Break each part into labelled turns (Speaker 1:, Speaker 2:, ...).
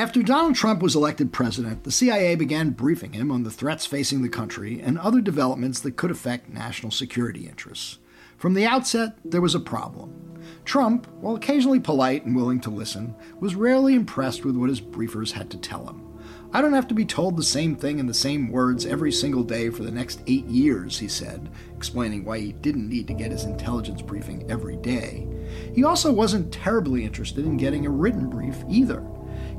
Speaker 1: After Donald Trump was elected president, the CIA began briefing him on the threats facing the country and other developments that could affect national security interests. From the outset, there was a problem. Trump, while occasionally polite and willing to listen, was rarely impressed with what his briefers had to tell him. I don't have to be told the same thing in the same words every single day for the next eight years, he said, explaining why he didn't need to get his intelligence briefing every day. He also wasn't terribly interested in getting a written brief either.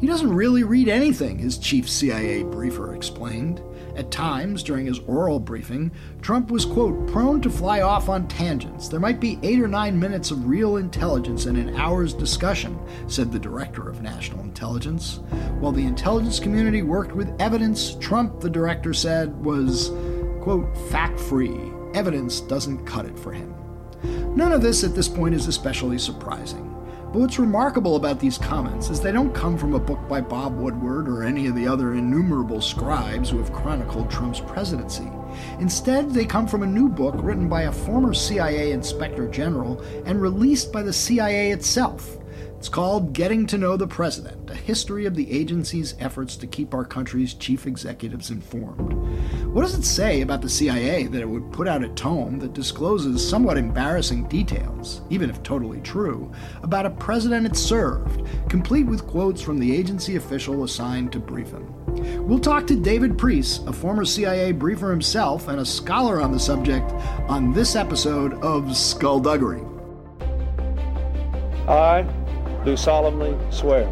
Speaker 1: He doesn't really read anything, his chief CIA briefer explained. At times, during his oral briefing, Trump was, quote, prone to fly off on tangents. There might be eight or nine minutes of real intelligence in an hour's discussion, said the director of national intelligence. While the intelligence community worked with evidence, Trump, the director said, was, quote, fact free. Evidence doesn't cut it for him. None of this at this point is especially surprising. But what's remarkable about these comments is they don't come from a book by Bob Woodward or any of the other innumerable scribes who have chronicled Trump's presidency. Instead, they come from a new book written by a former CIA inspector general and released by the CIA itself. It's called Getting to Know the President A History of the Agency's Efforts to Keep Our Country's Chief Executives Informed. What does it say about the CIA that it would put out a tome that discloses somewhat embarrassing details, even if totally true, about a president it served, complete with quotes from the agency official assigned to brief him? We'll talk to David Priess, a former CIA briefer himself and a scholar on the subject, on this episode of Skullduggery.
Speaker 2: I do solemnly swear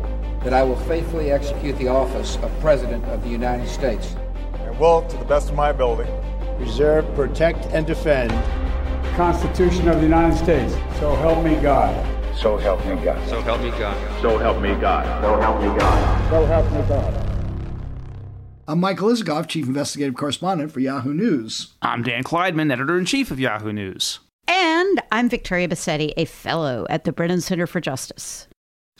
Speaker 3: that I will faithfully execute the office of President of the United States
Speaker 4: and will, to the best of my ability,
Speaker 5: preserve, protect, and defend
Speaker 6: the Constitution of the United States. So help me God.
Speaker 7: So help me God.
Speaker 8: So help me God.
Speaker 9: So help me God.
Speaker 10: So help me God.
Speaker 6: So help me God.
Speaker 1: I'm Michael Isikoff, Chief Investigative Correspondent for Yahoo News.
Speaker 11: I'm Dan Klaidman, Editor in Chief of Yahoo News.
Speaker 12: And I'm Victoria Bassetti, a fellow at the Brennan Center for Justice.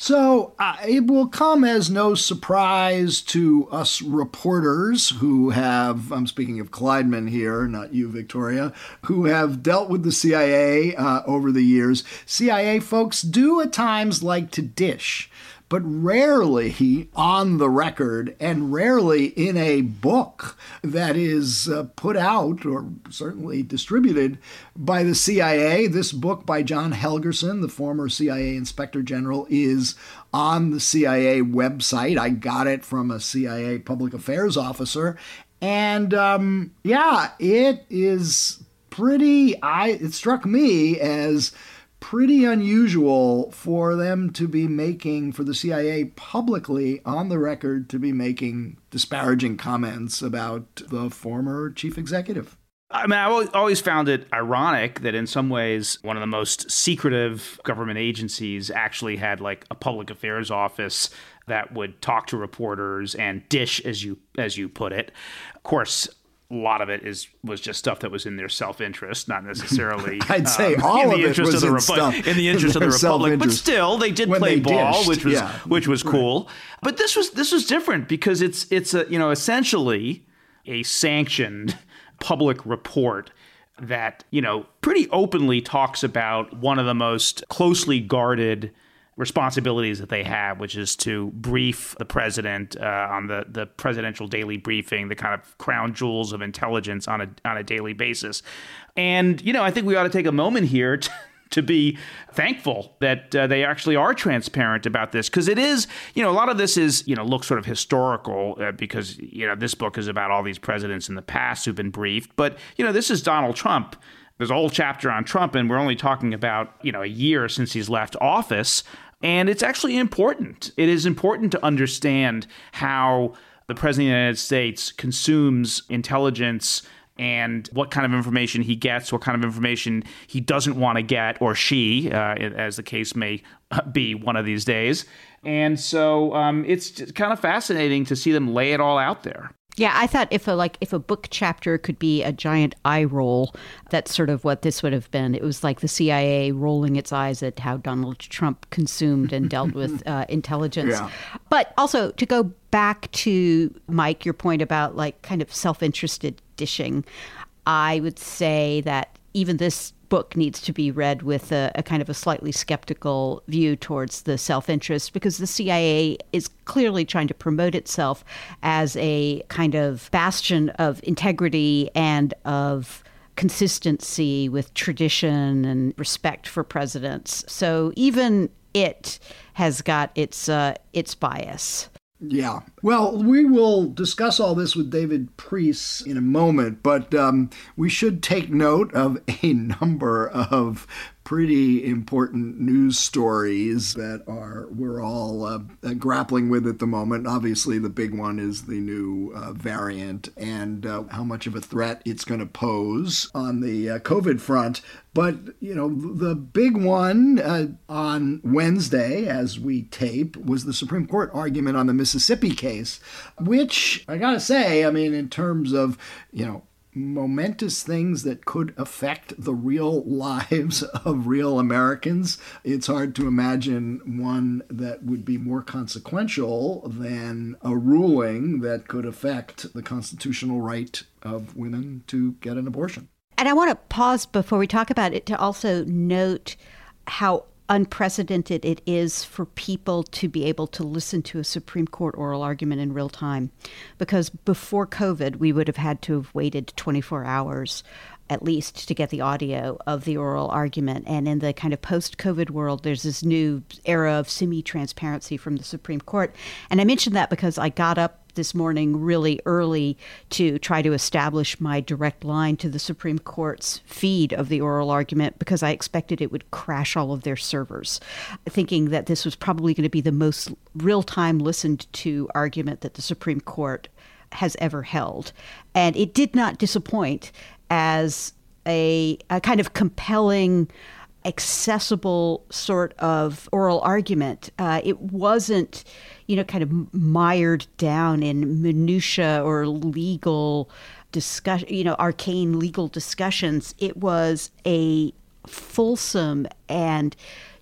Speaker 1: So uh, it will come as no surprise to us reporters who have, I'm speaking of Klaidman here, not you, Victoria, who have dealt with the CIA uh, over the years. CIA folks do at times like to dish but rarely on the record and rarely in a book that is uh, put out or certainly distributed by the CIA. This book by John Helgerson, the former CIA Inspector General, is on the CIA website. I got it from a CIA public affairs officer. And um, yeah, it is pretty. I it struck me as pretty unusual for them to be making, for the CIA publicly on the record to be making disparaging comments about the former chief executive.
Speaker 11: I mean, I always found it ironic that in some ways, one of the most secretive government agencies actually had like a public affairs office that would talk to reporters and dish, as you as you put it. Of course, a lot of it is was just stuff that was in their self interest, not necessarily.
Speaker 1: I'd say um, all of it was
Speaker 11: of the
Speaker 1: in,
Speaker 11: Repu-
Speaker 1: stuff,
Speaker 11: in the interest of the Republic, but still they did play
Speaker 1: they
Speaker 11: ball,
Speaker 1: dished,
Speaker 11: which was
Speaker 1: yeah.
Speaker 11: which was cool. Right. But this was this was different because it's it's a you know essentially a sanctioned public report that you know pretty openly talks about one of the most closely guarded responsibilities that they have, which is to brief the president uh, on the, the presidential daily briefing, the kind of crown jewels of intelligence on a on a daily basis. And you know, I think we ought to take a moment here to, to be thankful that uh, they actually are transparent about this because it is you know a lot of this is you know looks sort of historical uh, because you know this book is about all these presidents in the past who've been briefed. But you know this is Donald Trump. There's a whole chapter on Trump and we're only talking about you know a year since he's left office and it's actually important. It is important to understand how the President of the United States consumes intelligence and what kind of information he gets, what kind of information he doesn't want to get, or she, uh, as the case may be one of these days. And so um, it's kind of fascinating to see them lay it all out there.
Speaker 12: Yeah, I thought if a like if a book chapter could be a giant eye roll, that's sort of what this would have been. It was like the CIA rolling its eyes at how Donald Trump consumed and dealt with uh, intelligence.
Speaker 1: Yeah.
Speaker 12: But also to go back to Mike, your point about like kind of self-interested dishing, I would say that even this book needs to be read with a, a kind of a slightly skeptical view towards the self interest because the CIA is clearly trying to promote itself as a kind of bastion of integrity and of consistency with tradition and respect for presidents. So even it has got its uh, its bias.
Speaker 1: Yeah. Well, we will discuss all this with David Priess in a moment, but um, we should take note of a number of pretty important news stories that are we're all uh, grappling with at the moment. Obviously, the big one is the new uh, variant and uh, how much of a threat it's going to pose on the uh, COVID front. But you know, the big one uh, on Wednesday, as we tape, was the Supreme Court argument on the Mississippi case, which I gotta say, I mean, in terms of you know momentous things that could affect the real lives of real Americans. It's hard to imagine one that would be more consequential than a ruling that could affect the constitutional right of women to get an abortion.
Speaker 12: And I want to pause before we talk about it to also note how unprecedented it is for people to be able to listen to a Supreme Court oral argument in real time. Because before COVID, we would have had to have waited 24 hours at least to get the audio of the oral argument. And in the kind of post COVID world, there's this new era of semi transparency from the Supreme Court. And I mentioned that because I got up this morning really early to try to establish my direct line to the Supreme Court's feed of the oral argument because I expected it would crash all of their servers, thinking that this was probably going to be the most real time listened to argument that the Supreme Court has ever held. And it did not disappoint as a, a kind of compelling, accessible sort of oral argument. Uh, it wasn't, you know, kind of mired down in minutia or legal discussion, you know, arcane legal discussions. It was a fulsome and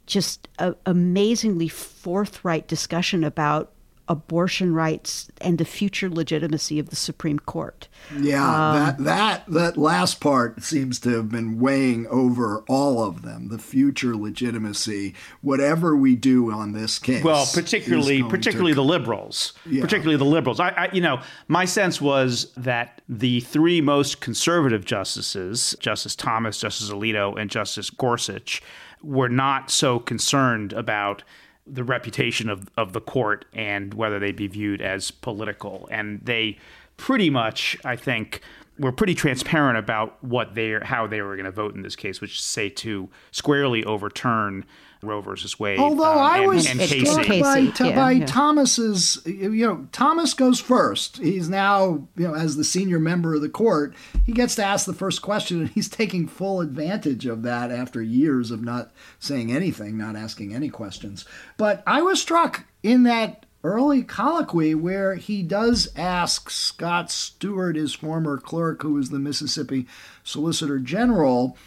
Speaker 12: just a, amazingly forthright discussion about abortion rights and the future legitimacy of the Supreme Court.
Speaker 1: Yeah, um, that that that last part seems to have been weighing over all of them. The future legitimacy, whatever we do on this case.
Speaker 11: Well, particularly particularly to, the liberals, yeah. particularly the liberals. I, I, you know, my sense was that the three most conservative justices, Justice Thomas, Justice Alito, and Justice Gorsuch, were not so concerned about the reputation of, of the court and whether they'd be viewed as political. And they pretty much, I think, were pretty transparent about what they how they were going to vote in this case, which is say to squarely overturn Roe versus Wade.
Speaker 1: Although um, I and, was and struck Casey. by, yeah, by yeah. Thomas's, you know, Thomas goes first. He's now, you know, as the senior member of the court, he gets to ask the first question, and he's taking full advantage of that after years of not saying anything, not asking any questions. But I was struck in that early colloquy where he does ask Scott Stewart, his former clerk, who was the Mississippi Solicitor General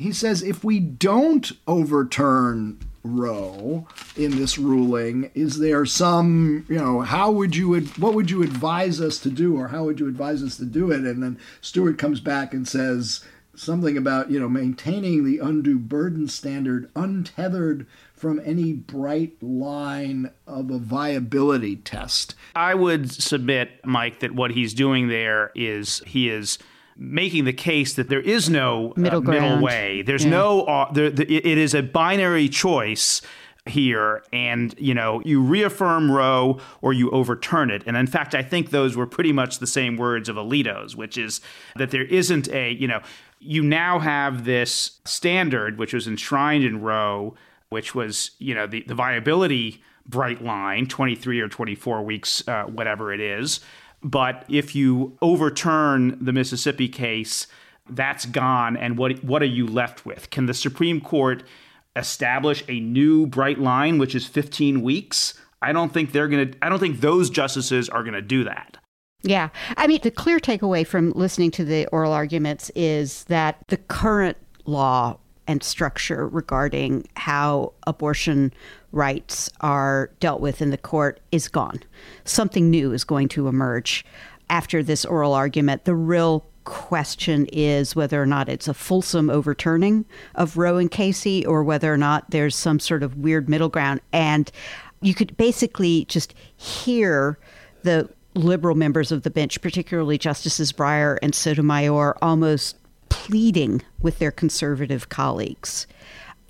Speaker 1: he says if we don't overturn Roe in this ruling, is there some, you know, how would you, what would you advise us to do, or how would you advise us to do it? And then Stewart comes back and says something about, you know, maintaining the undue burden standard untethered from any bright line of a viability test.
Speaker 11: I would submit, Mike, that what he's doing there is he is making the case that there is no uh, middle, middle way. There's yeah. no, uh, there, the, it is a binary choice here and you know you reaffirm roe or you overturn it and in fact i think those were pretty much the same words of alito's which is that there isn't a you know you now have this standard which was enshrined in roe which was you know the, the viability bright line 23 or 24 weeks uh, whatever it is but if you overturn the Mississippi case, that's gone. And what, what are you left with? Can the Supreme Court establish a new bright line, which is 15 weeks? I don't think they're going to, I don't think those justices are going to do that.
Speaker 12: Yeah. I mean, the clear takeaway from listening to the oral arguments is that the current law and structure regarding how abortion rights are dealt with in the court is gone. Something new is going to emerge after this oral argument. The real question is whether or not it's a fulsome overturning of Roe and Casey or whether or not there's some sort of weird middle ground. And you could basically just hear the liberal members of the bench, particularly Justices Breyer and Sotomayor, almost pleading with their conservative colleagues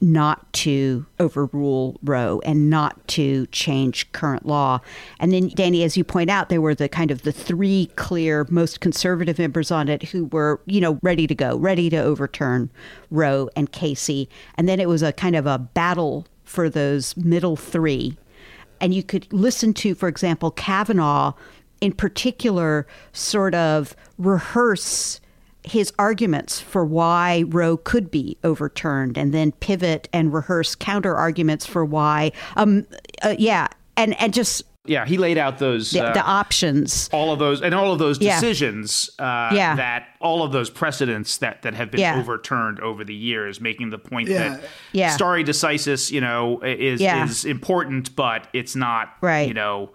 Speaker 12: not to overrule Roe and not to change current law. And then, Danny, as you point out, there were the kind of the three clear, most conservative members on it who were, you know, ready to go, ready to overturn Roe and Casey. And then it was a kind of a battle for those middle three. And you could listen to, for example, Kavanaugh in particular sort of rehearse his arguments for why Roe could be overturned and then pivot and rehearse counter arguments for why um uh, yeah and and just
Speaker 11: yeah he laid out those
Speaker 12: the,
Speaker 11: uh,
Speaker 12: the options
Speaker 11: all of those and all of those
Speaker 12: Yeah.
Speaker 11: decisions uh,
Speaker 12: Yeah.
Speaker 11: that all of those precedents that that have been
Speaker 12: Yeah.
Speaker 11: overturned over the years making the point
Speaker 1: Yeah.
Speaker 11: that
Speaker 12: Yeah.
Speaker 11: stare decisis you know is
Speaker 12: Yeah.
Speaker 11: is important but it's not
Speaker 12: Right.
Speaker 11: you know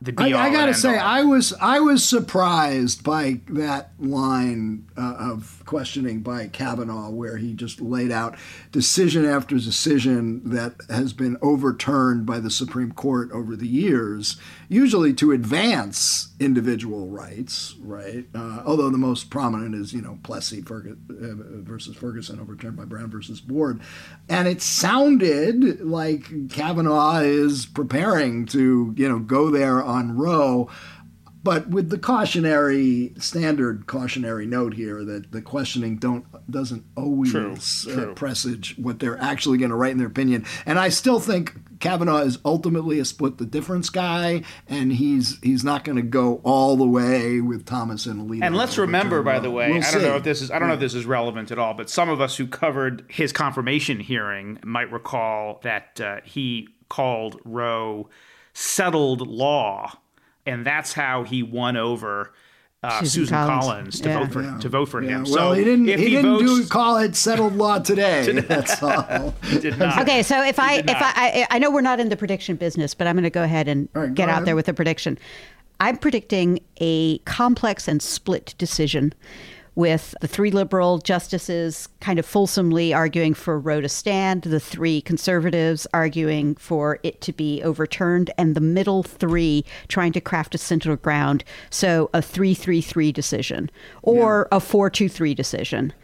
Speaker 11: the
Speaker 1: I,
Speaker 11: be all
Speaker 1: I gotta say,
Speaker 11: all.
Speaker 1: I was I was surprised by that line uh, of questioning by Kavanaugh, where he just laid out decision after decision that has been overturned by the Supreme Court over the years, usually to advance individual rights, right? Uh, although the most prominent is you know Plessy uh, versus Ferguson, overturned by Brown versus Board, and it sounded like Kavanaugh is preparing to you know go there on Roe. But with the cautionary standard cautionary note here that the questioning don't doesn't always
Speaker 11: True,
Speaker 1: uh,
Speaker 11: true.
Speaker 1: presage what they're actually going to write in their opinion. And I still think Kavanaugh is ultimately a split the difference guy, and he's he's not going to go all the way with Thomas and Alito.
Speaker 11: And let's remember, by the way,
Speaker 1: We'll
Speaker 11: I don't know if this is I don't know if this is relevant at all, but some of us who covered his confirmation hearing might recall that uh, he called Roe settled law, and that's how he won over uh,
Speaker 12: Susan
Speaker 11: Susan,
Speaker 12: Collins.
Speaker 11: Collins, to
Speaker 12: Yeah.
Speaker 11: vote for
Speaker 1: Yeah.
Speaker 11: to vote for
Speaker 1: Yeah,
Speaker 11: him.
Speaker 1: well,
Speaker 11: so
Speaker 1: he didn't. He,
Speaker 11: he,
Speaker 1: didn't
Speaker 11: votes,
Speaker 1: do call it settled law today. That's all.
Speaker 11: did not.
Speaker 12: Okay, so if I if. I, I I know we're not in the prediction business, but I'm going to go ahead and
Speaker 1: All right,
Speaker 12: get out
Speaker 1: ahead.
Speaker 12: there with a prediction. I'm predicting a complex and split decision with the three liberal justices kind of fulsomely arguing for Roe to stand, the three conservatives arguing for it to be overturned, and the middle three trying to craft a central ground. So a 3 3 3 decision or a 4 2 3 decision.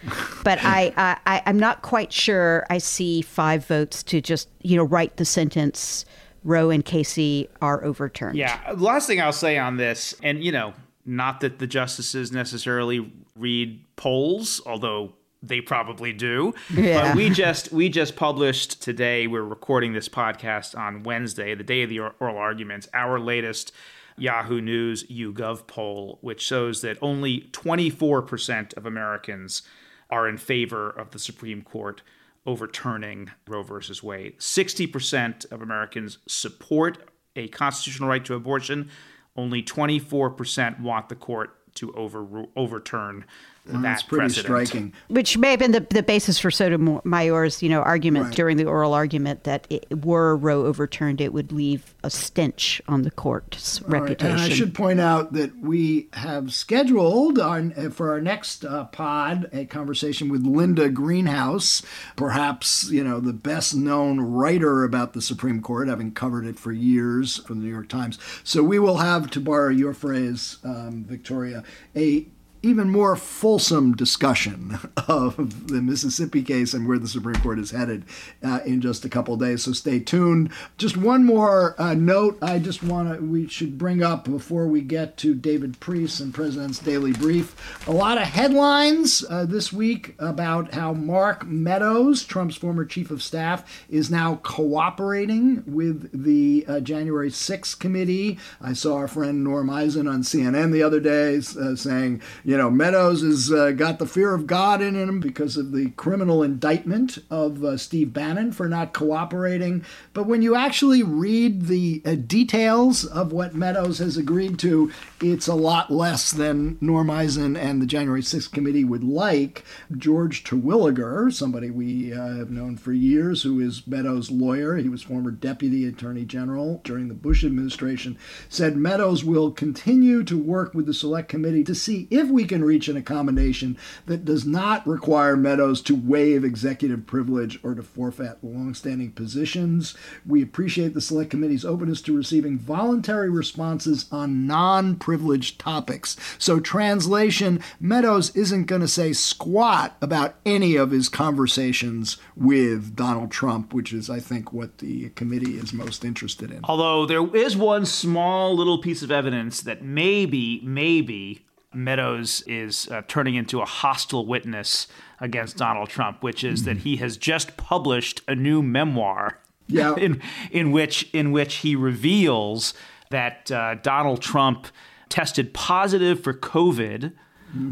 Speaker 12: But I, I, I'm not quite sure I see five votes to just, you know, write the sentence. Roe and Casey are overturned.
Speaker 11: Yeah. Last thing I'll say on this, and you know, not that the justices necessarily read polls, although they probably do.
Speaker 12: Yeah.
Speaker 11: But we just we just published today. We're recording this podcast on Wednesday, the day of the oral arguments. Our latest Yahoo News YouGov poll, which shows that only 24% of Americans are in favor of the Supreme Court overturning Roe versus Wade. 60% of Americans support a constitutional right to abortion. Only 24% want the court to over, overturn that
Speaker 1: That's pretty
Speaker 11: precedent.
Speaker 1: striking.
Speaker 12: Which may have been the, the basis for Sotomayor's, you know, argument
Speaker 1: Right.
Speaker 12: during the oral argument that it, were Roe overturned, it would leave a stench on the court's
Speaker 1: All right,
Speaker 12: reputation.
Speaker 1: And I should point out that we have scheduled our, for our next uh, pod a conversation with Linda Greenhouse, perhaps you know the best known writer about the Supreme Court, having covered it for years from the New York Times. So we will have, to borrow your phrase, um, Victoria, a even more fulsome discussion of the Mississippi case and where the Supreme Court is headed uh, in just a couple days. So stay tuned. Just one more uh, note I just want to, we should bring up before we get to David Priess and President's Daily Brief. A lot of headlines uh, this week about how Mark Meadows, Trump's former chief of staff, is now cooperating with the uh, January 6th committee. I saw our friend Norm Eisen on CNN the other day uh, saying, you know, Meadows has uh, got the fear of God in him because of the criminal indictment of uh, Steve Bannon for not cooperating. But when you actually read the uh, details of what Meadows has agreed to, it's a lot less than Norm Eisen and the January 6th committee would like. George Terwilliger, somebody we uh, have known for years, who is Meadows' lawyer, he was former deputy attorney general during the Bush administration, said Meadows will continue to work with the select committee to see if we can reach an accommodation that does not require Meadows to waive executive privilege or to forfeit longstanding positions. We appreciate the Select Committee's openness to receiving voluntary responses on non privileged topics. So, translation Meadows isn't going to say squat about any of his conversations with Donald Trump, which is, I think, what the committee is most interested in.
Speaker 11: Although there is one small little piece of evidence that maybe, maybe Meadows is uh, turning into a hostile witness against Donald Trump, which is that he has just published a new memoir.
Speaker 1: Yeah.
Speaker 11: in in which in which he reveals that uh, Donald Trump tested positive for COVID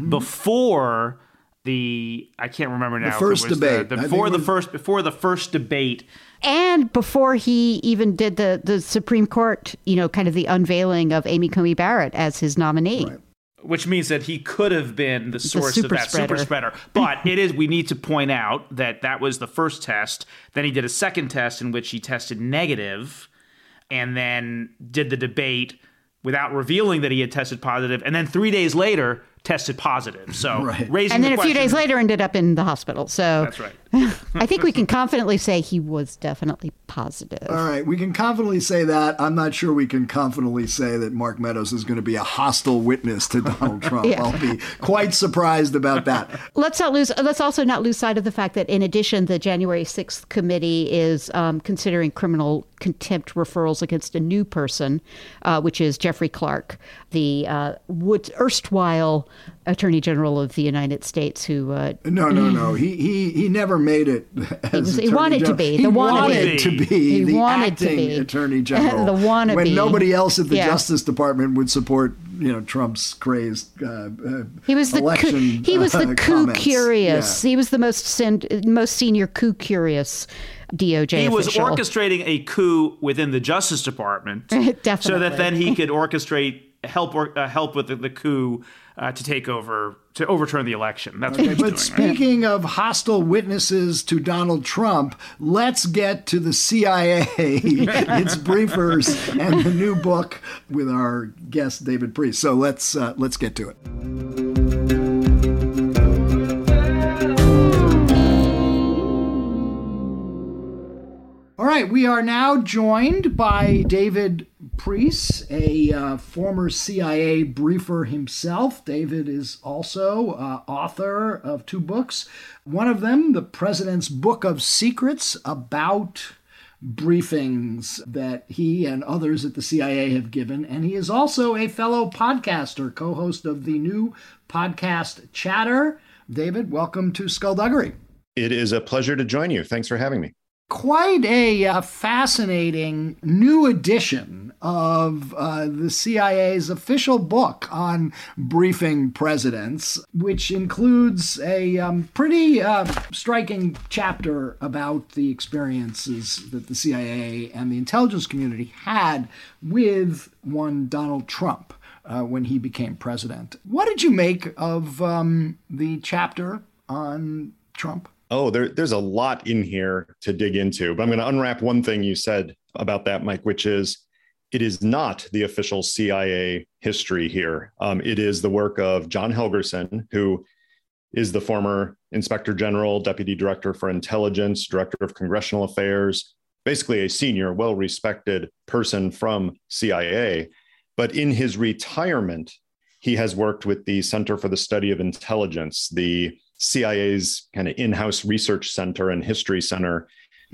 Speaker 11: before the I can't remember now. if it
Speaker 1: first
Speaker 11: was
Speaker 1: debate.
Speaker 11: The, the, before the
Speaker 1: was-
Speaker 11: first before the first debate.
Speaker 12: And before he even did the, the Supreme Court, you know, kind of the unveiling of Amy Coney Barrett as his nominee.
Speaker 11: Which means that he could have been the source of
Speaker 12: super
Speaker 11: that super
Speaker 12: spreader.
Speaker 11: spreader. But it is we need to point out that that was the first test. Then he did a second test in which he tested negative, and then did the debate without revealing that he had tested positive, and then three days later tested positive. So
Speaker 1: Right.
Speaker 11: raising
Speaker 12: And then
Speaker 11: the
Speaker 12: a few days later ended up in the hospital. So
Speaker 11: That's right.
Speaker 12: I think we can confidently say he was definitely positive.
Speaker 1: All right, we can confidently say that. I'm not sure we can confidently say that Mark Meadows is going to be a hostile witness to Donald Trump.
Speaker 12: Yeah.
Speaker 1: I'll be quite surprised about that.
Speaker 12: Let's not lose. Let's also not lose sight of the fact that, in addition, the January sixth committee is um, considering criminal contempt referrals against a new person, uh, which is Jeffrey Clark, the uh, Wood erstwhile Attorney General of the United States, who uh,
Speaker 1: No, no, no. He he he never made it. As
Speaker 12: was- he
Speaker 1: Attorney
Speaker 12: wanted to
Speaker 1: General.
Speaker 12: be,
Speaker 1: He
Speaker 12: the wannabe.
Speaker 1: wanted to be
Speaker 12: He
Speaker 1: the
Speaker 12: wanted to
Speaker 1: acting
Speaker 12: be.
Speaker 1: Attorney General.
Speaker 12: The wannabe.
Speaker 1: When nobody else at the
Speaker 12: Yeah.
Speaker 1: Justice Department would support, you know, Trump's crazy uh, uh,
Speaker 12: He was the coup,
Speaker 1: election.
Speaker 12: he was the
Speaker 1: uh,
Speaker 12: coup curious.
Speaker 1: Yeah.
Speaker 12: He was the most sen- most senior coup curious DOJ
Speaker 11: He was orchestrating a coup within the Justice Department,
Speaker 12: Definitely.
Speaker 11: so that then he could orchestrate help or, uh, help with the, the coup uh, to take over to overturn the election. That's what he was doing.
Speaker 1: But
Speaker 11: right?
Speaker 1: speaking of hostile witnesses to Donald Trump, let's get to the CIA, its briefers, and the new book with our guest David Priess. So let's uh, let's get to it. All right, we are now joined by David Priess, a uh, former CIA briefer himself. David is also uh, author of two books. One of them, The President's Book of Secrets, about briefings that he and others at the CIA have given. And he is also a fellow podcaster, co host of the new podcast Chatter. David, welcome to Skullduggery.
Speaker 7: It is a pleasure to join you. Thanks for having me.
Speaker 1: Quite a uh, fascinating new edition of uh, the CIA's official book on briefing presidents, which includes a um, pretty uh, striking chapter about the experiences that the CIA and the intelligence community had with one Donald Trump. Uh, when he became president. What did you make of um, the chapter on Trump?
Speaker 7: Oh, there, there's a lot in here to dig into, but I'm going to unwrap one thing you said about that, Mike, which is it is not the official CIA history here. Um, it is the work of John Helgerson, who is the former Inspector General, Deputy Director for Intelligence, Director of Congressional Affairs, basically a senior, well respected person from CIA. But in his retirement, he has worked with the Center for the Study of Intelligence, the CIA's kind of in house research center and history center,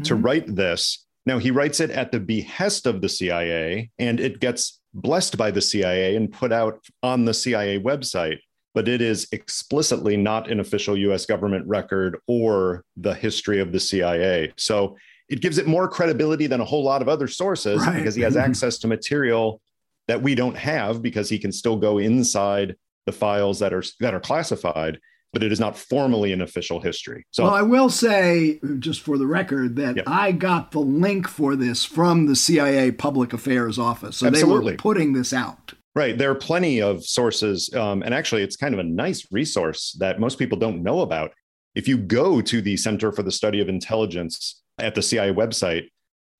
Speaker 7: to hmm. write this. Now, he writes it at the behest of the CIA, and it gets blessed by the CIA and put out on the CIA website, but it is explicitly not an official US government record or the history of the CIA. So it gives it more credibility than a whole lot of other sources
Speaker 1: Right.
Speaker 7: because he has access to material that we don't have because he can still go inside the files that are that are classified but it is not formally an official history so
Speaker 1: Well, I will say, just for the record, that
Speaker 7: Yep.
Speaker 1: I got the link for this from the CIA Public Affairs Office. So they were putting this out.
Speaker 7: Right. There are plenty of sources. Um, and actually, it's kind of a nice resource that most people don't know about. If you go to the Center for the Study of Intelligence at the CIA website,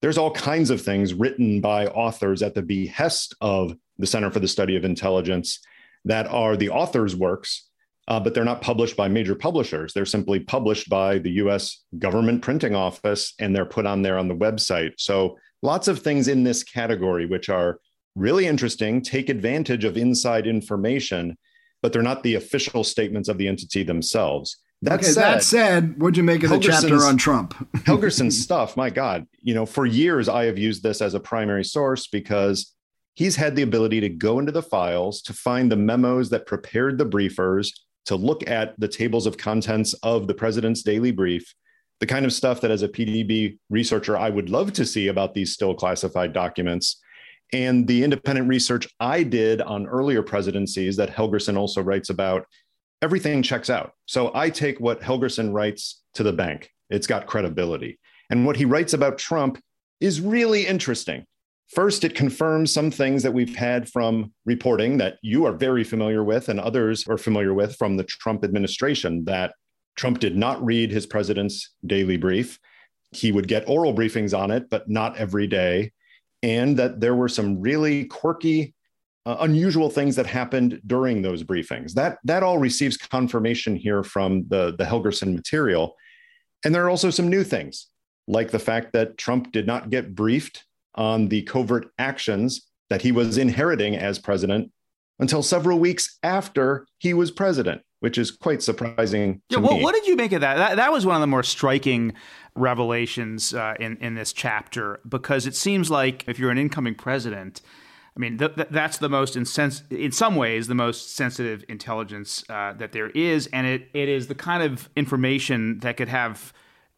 Speaker 7: there's all kinds of things written by authors at the behest of the Center for the Study of Intelligence that are the author's works, uh, but they're not published by major publishers. They're simply published by the US government printing office and they're put on there on the website. So lots of things in this category which are really interesting, take advantage of inside information, but they're not the official statements of the entity themselves.
Speaker 1: That okay, said, that said, what'd you make of the chapter on Trump?
Speaker 7: Helgerson's stuff, my God, you know, for years I have used this as a primary source because he's had the ability to go into the files, to find the memos that prepared the briefers, to look at the tables of contents of the president's daily brief, the kind of stuff that as a PDB researcher I would love to see about these still classified documents. And the independent research I did on earlier presidencies that Helgerson also writes about, everything checks out. So I take what Helgerson writes to the bank. It's got credibility. And what he writes about Trump is really interesting. First, it confirms some things that we've had from reporting that you are very familiar with and others are familiar with from the Trump administration that Trump did not read his president's daily brief. He would get oral briefings on it, but not every day and that there were some really quirky, uh, unusual things that happened during those briefings. That that all receives confirmation here from the the Helgerson material, and there are also some new things, like the fact that Trump did not get briefed on the covert actions that he was inheriting as president until several weeks after he was president, which is quite surprising.
Speaker 11: yeah, what, what, did you make of that? that? That was one of the more striking revelations uh, in in this chapter because it seems like if you're an incoming president. I mean, th- th- that's the most insens- in some ways the most sensitive intelligence uh, that there is, and it it is the kind of information that could have,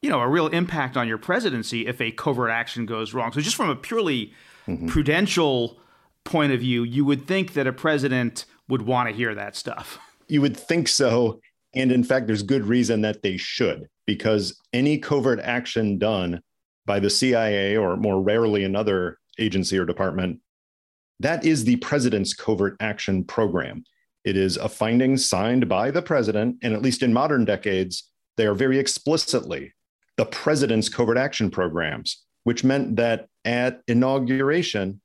Speaker 11: you know, a real impact on your presidency if a covert action goes wrong. So, just from a purely mm-hmm. prudential point of view, you would think that a president would want to hear that stuff.
Speaker 7: You would think so, and in fact, there's good reason that they should because any covert action done by the CIA or more rarely another agency or department, that is the president's covert action program. It is a finding signed by the president, and at least in modern decades, they are very explicitly the president's covert action programs, which meant that at inauguration,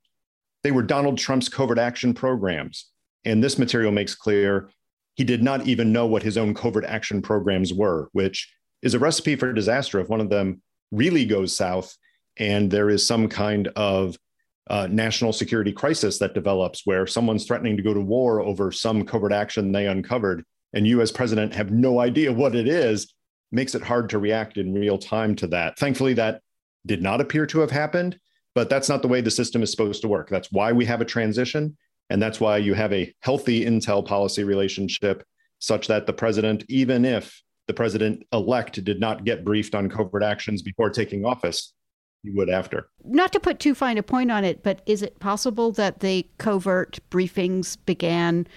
Speaker 7: they were Donald Trump's covert action programs. And this material makes clear he did not even know what his own covert action programs were, which is a recipe for disaster if one of them really goes south and there is some kind of uh, national security crisis that develops where someone's threatening to go to war over some covert action they uncovered and you as president have no idea what it is makes it hard to react in real time to that thankfully that did not appear to have happened but that's not the way the system is supposed to work that's why we have a transition and that's why you have a healthy intel policy relationship such that the president even if the president elect did not get briefed on covert actions before taking office. He would after.
Speaker 12: Not to put too fine a point on it, but is it possible that the covert briefings began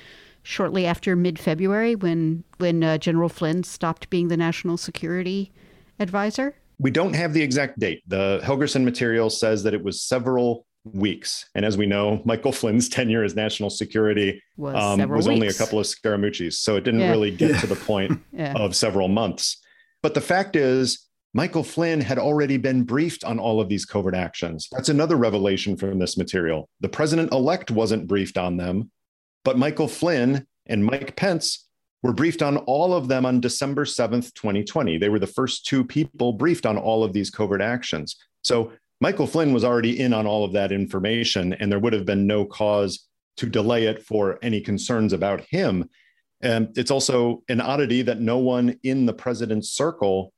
Speaker 12: shortly after mid-February, when when uh, General Flynn stopped being the national security advisor?
Speaker 7: We don't have the exact date. The Helgerson material says that it was several weeks. And as we know, Michael Flynn's tenure as national security was, um, was only a couple of Scaramucci's. So it didn't yeah. really get to the point yeah. of several months. But the fact is, Michael Flynn had already been briefed on all of these covert actions. That's another revelation from this material. The president elect wasn't briefed on them, but Michael Flynn and Mike Pence were briefed on all of them on December 7th, 2020. They were the first two people briefed on all of these covert actions. So Michael Flynn was already in on all of that information, and there would have been no cause to delay it for any concerns about him. And it's also an oddity that no one in the president's circle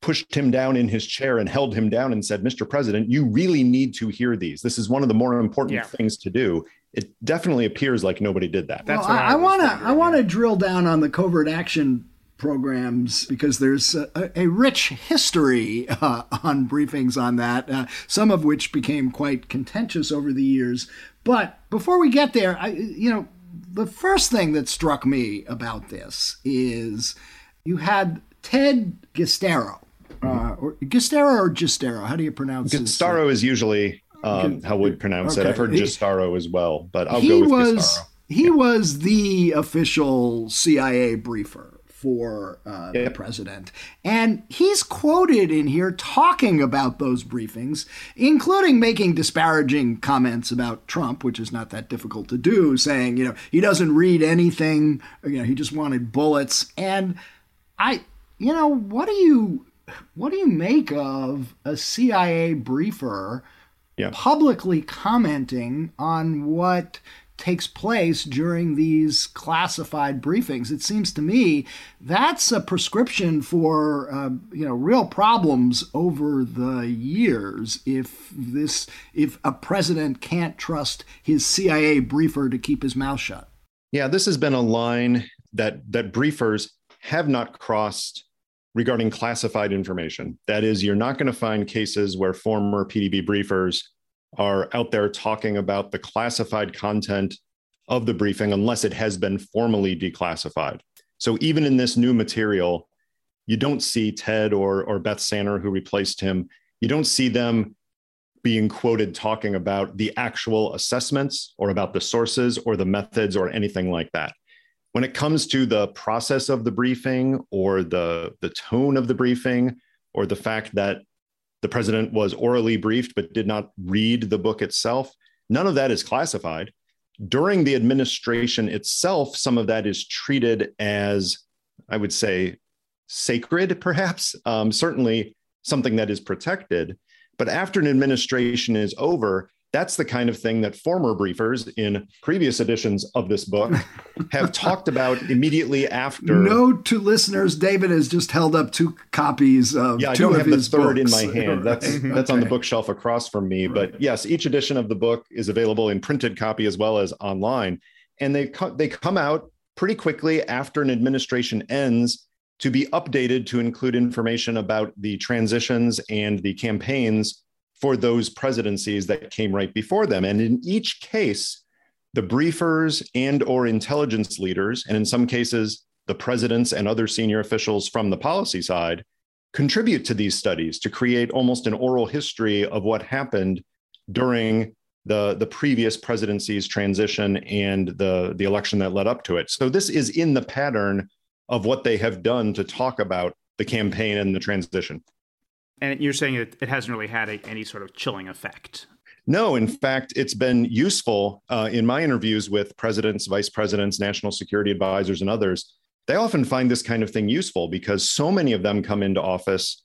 Speaker 7: pushed him down in his chair and held him down and said, Mr. President, you really need to hear these. This is one of the more important yeah. things to do. It definitely appears like nobody did that.
Speaker 1: Well, I want to I want to drill down on the covert action programs because there's a, a rich history uh, on briefings on that, uh, some of which became quite contentious over the years. But before we get there, I, you know, the first thing that struck me about this is you had Ted Gistero, uh, or Gistero or Gistero. How do you pronounce
Speaker 7: it? Gistero is usually um, how we pronounce okay. it. I've heard Gistaro as well, but I'll go with was, Gistaro.
Speaker 1: He yeah. was the official CIA briefer for uh, the president. And he's quoted in here talking about those briefings, including making disparaging comments about Trump, which is not that difficult to do, saying, you know, he doesn't read anything, you know, he just wanted bullets. And I, you know, what do you what do you make of a CIA briefer yeah. publicly commenting on what takes place during these classified briefings. It seems to me that's a prescription for uh, you know real problems over the years. If this if a president can't trust his CIA briefer to keep his mouth shut.
Speaker 7: Yeah, this has been a line that that briefers have not crossed regarding classified information. That is, you're not going to find cases where former PDB briefers are out there talking about the classified content of the briefing unless it has been formally declassified. So even in this new material, you don't see Ted or, or Beth Sanner, who replaced him, you don't see them being quoted talking about the actual assessments or about the sources or the methods or anything like that. When it comes to the process of the briefing or the, the tone of the briefing or the fact that the president was orally briefed but did not read the book itself. None of that is classified. During the administration itself, some of that is treated as, I would say, sacred, perhaps, um, certainly something that is protected. But after an administration is over, that's the kind of thing that former briefers in previous editions of this book have talked about immediately after.
Speaker 1: Note to listeners, David has just held up two copies of.
Speaker 7: Yeah, I don't have the third books. in my hand. That's okay. that's on the bookshelf across from me. Right. But yes, each edition of the book is available in printed copy as well as online, and they co- they come out pretty quickly after an administration ends to be updated to include information about the transitions and the campaigns for those presidencies that came right before them. And in each case, the briefers and or intelligence leaders, and in some cases, the presidents and other senior officials from the policy side, contribute to these studies to create almost an oral history of what happened during the, the previous presidency's transition and the, the election that led up to it. So this is in the pattern of what they have done to talk about the campaign and the transition.
Speaker 11: And you're saying it, it hasn't really had a, any sort of chilling effect.
Speaker 7: No, in fact, it's been useful uh, in my interviews with presidents, vice presidents, national security advisors, and others. They often find this kind of thing useful because so many of them come into office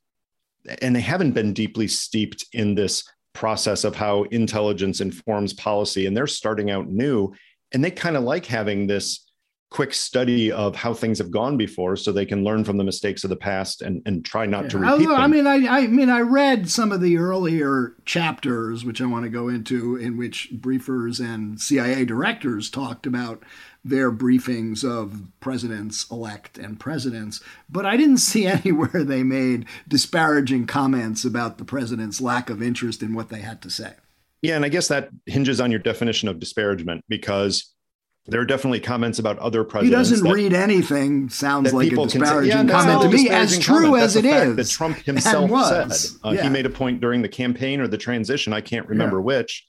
Speaker 7: and they haven't been deeply steeped in this process of how intelligence informs policy. And they're starting out new. And they kind of like having this quick study of how things have gone before so they can learn from the mistakes of the past and, and try not yeah. to repeat I,
Speaker 1: them. I mean, I, I mean, I read some of the earlier chapters, which I want to go into, in which briefers and CIA directors talked about their briefings of presidents elect and presidents, but I didn't see anywhere they made disparaging comments about the president's lack of interest in what they had to say.
Speaker 7: Yeah, and I guess that hinges on your definition of disparagement because there are definitely comments about other presidents.
Speaker 1: He doesn't that, read anything. Sounds like a disparaging say, yeah, comment to me, as true as it is.
Speaker 7: That Trump himself said. Uh, yeah. He made a point during the campaign or the transition. I can't remember yeah. which,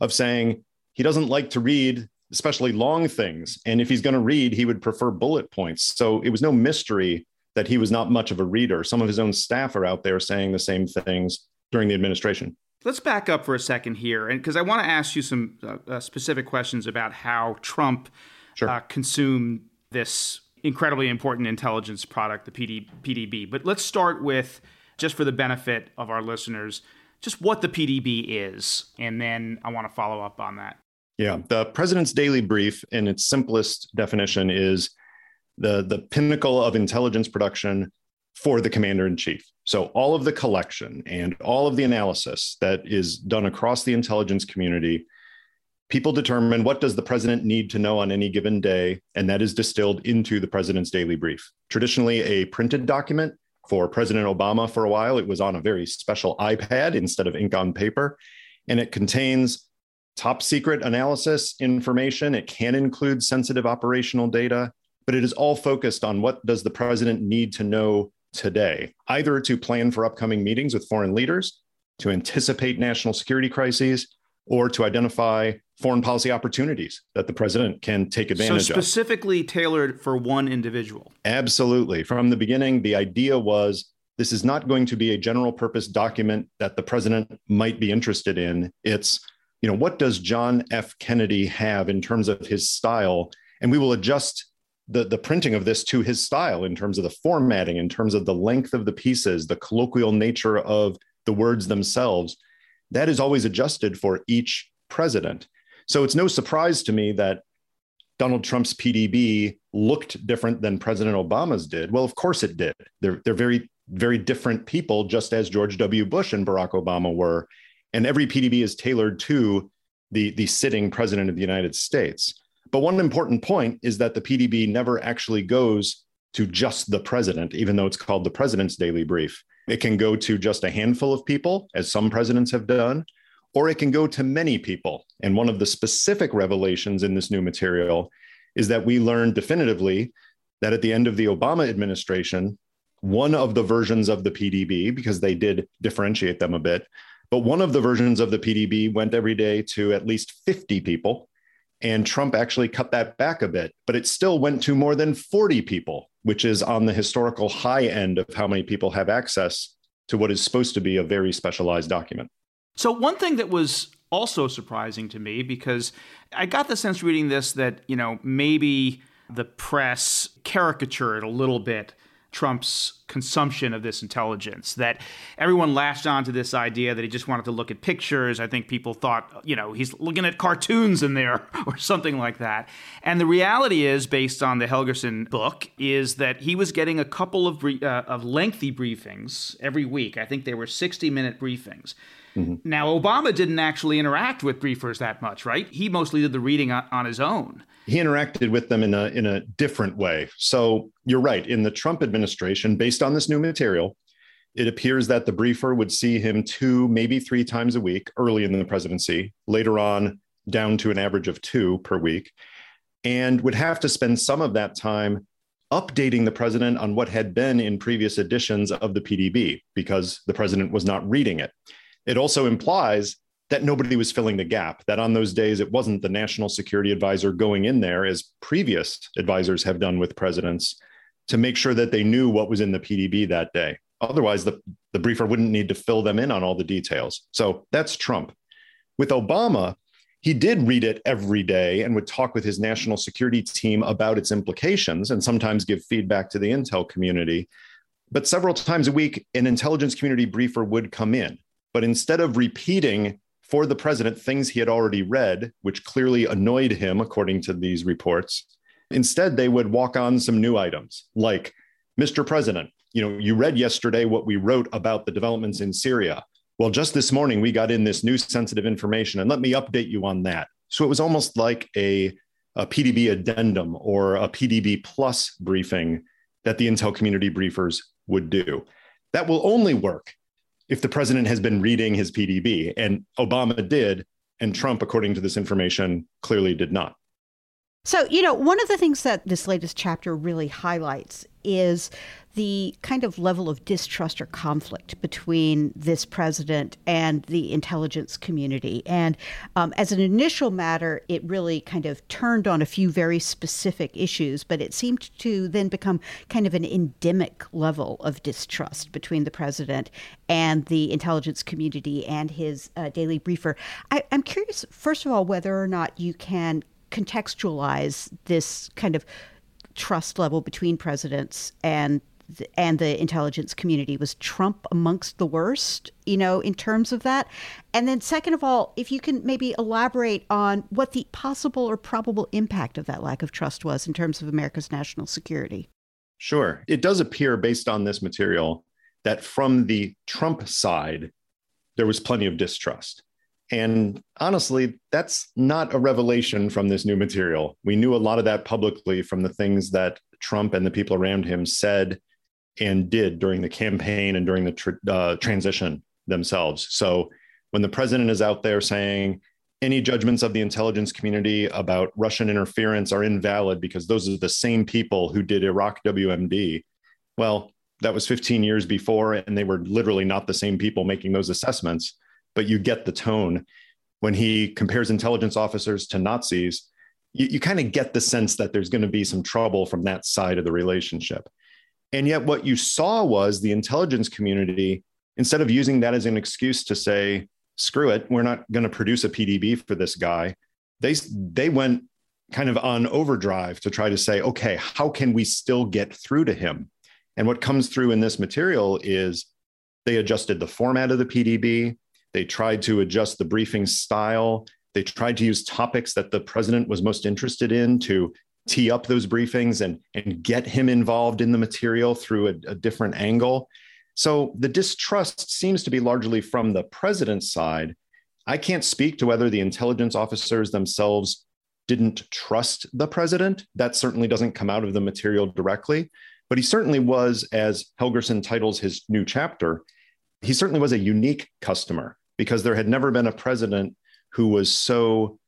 Speaker 7: of saying he doesn't like to read, especially long things. And if he's going to read, he would prefer bullet points. So it was no mystery that he was not much of a reader. Some of his own staff are out there saying the same things during the administration.
Speaker 11: Let's back up for a second here, and because I want to ask you some uh, uh, specific questions about how Trump sure. uh, consumed this incredibly important intelligence product, the PD, PDB. But let's start with, just for the benefit of our listeners, just what the PDB is, and then I want to follow up on that.
Speaker 7: Yeah, the president's daily brief, in its simplest definition, is the the pinnacle of intelligence production for the commander in chief. So, all of the collection and all of the analysis that is done across the intelligence community, people determine what does the president need to know on any given day, and that is distilled into the president's daily brief. Traditionally, a printed document. For President Obama, for a while, it was on a very special iPad instead of ink on paper, and it contains top secret analysis information. It can include sensitive operational data, but it is all focused on what does the president need to know today, either to plan for upcoming meetings with foreign leaders, to anticipate national security crises, or to identify foreign policy opportunities that the president can take advantage of.
Speaker 11: so specifically of. tailored for one individual.
Speaker 7: Absolutely. From the beginning, the idea was this is not going to be a general purpose document that the president might be interested in. It's, you know, what does John F. Kennedy have in terms of his style? And we will adjust the, the printing of this to his style in terms of the formatting, in terms of the length of the pieces, the colloquial nature of the words themselves. That is always adjusted for each president. So it's no surprise to me that Donald Trump's PDB looked different than President Obama's did. Well, of course it did. They're, they're very, very different people, just as George W. Bush and Barack Obama were. And every PDB is tailored to the, the sitting president of the United States. But one important point is that the PDB never actually goes to just the president, even though it's called the president's daily brief. It can go to just a handful of people, as some presidents have done, or it can go to many people. And one of the specific revelations in this new material is that we learned definitively that at the end of the Obama administration, one of the versions of the PDB, because they did differentiate them a bit, but one of the versions of the PDB went every day to at least 50 people. And Trump actually cut that back a bit, but it still went to more than 40 people, which is on the historical high end of how many people have access to what is supposed to be a very specialized document.
Speaker 11: So, one thing that was also surprising to me because I got the sense reading this that, you know, maybe the press caricatured a little bit Trump's consumption of this intelligence. That everyone latched onto this idea that he just wanted to look at pictures. I think people thought, you know, he's looking at cartoons in there or something like that. And the reality is, based on the Helgerson book, is that he was getting a couple of, uh, of lengthy briefings every week. I think they were 60 minute briefings. Mm-hmm. Now, Obama didn't actually interact with briefers that much, right? He mostly did the reading on, on his own.
Speaker 7: He interacted with them in a in a different way. So you're right. In the Trump administration, based on this new material, it appears that the briefer would see him two, maybe three times a week early in the presidency. Later on, down to an average of two per week, and would have to spend some of that time updating the president on what had been in previous editions of the PDB because the president was not reading it. It also implies that nobody was filling the gap, that on those days it wasn't the national security advisor going in there, as previous advisors have done with presidents, to make sure that they knew what was in the PDB that day. Otherwise, the, the briefer wouldn't need to fill them in on all the details. So that's Trump. With Obama, he did read it every day and would talk with his national security team about its implications and sometimes give feedback to the intel community. But several times a week, an intelligence community briefer would come in but instead of repeating for the president things he had already read, which clearly annoyed him, according to these reports, instead they would walk on some new items like, Mr. President, you know, you read yesterday what we wrote about the developments in Syria. Well, just this morning we got in this new sensitive information, and let me update you on that. So it was almost like a, a PDB addendum or a PDB plus briefing that the Intel community briefers would do. That will only work if the president has been reading his PDB. And Obama did, and Trump, according to this information, clearly did not.
Speaker 12: So, you know, one of the things that this latest chapter really highlights is the kind of level of distrust or conflict between this president and the intelligence community. And um, as an initial matter, it really kind of turned on a few very specific issues, but it seemed to then become kind of an endemic level of distrust between the president and the intelligence community and his uh, daily briefer. I, I'm curious, first of all, whether or not you can contextualize this kind of trust level between presidents and and the intelligence community was Trump amongst the worst, you know, in terms of that. And then second of all, if you can maybe elaborate on what the possible or probable impact of that lack of trust was in terms of America's national security.
Speaker 7: Sure. It does appear based on this material that from the Trump side there was plenty of distrust. And honestly, that's not a revelation from this new material. We knew a lot of that publicly from the things that Trump and the people around him said and did during the campaign and during the tr- uh, transition themselves. So when the president is out there saying any judgments of the intelligence community about Russian interference are invalid because those are the same people who did Iraq WMD, well, that was 15 years before, and they were literally not the same people making those assessments but you get the tone. when he compares intelligence officers to Nazis, you, you kind of get the sense that there's going to be some trouble from that side of the relationship. And yet, what you saw was the intelligence community, instead of using that as an excuse to say, screw it, we're not going to produce a PDB for this guy, they, they went kind of on overdrive to try to say, okay, how can we still get through to him? And what comes through in this material is they adjusted the format of the PDB. They tried to adjust the briefing style. They tried to use topics that the president was most interested in to tee up those briefings and, and get him involved in the material through a, a different angle. So the distrust seems to be largely from the president's side. I can't speak to whether the intelligence officers themselves didn't trust the president. That certainly doesn't come out of the material directly. But he certainly was, as Helgerson titles his new chapter, he certainly was a unique customer because there had never been a president who was so,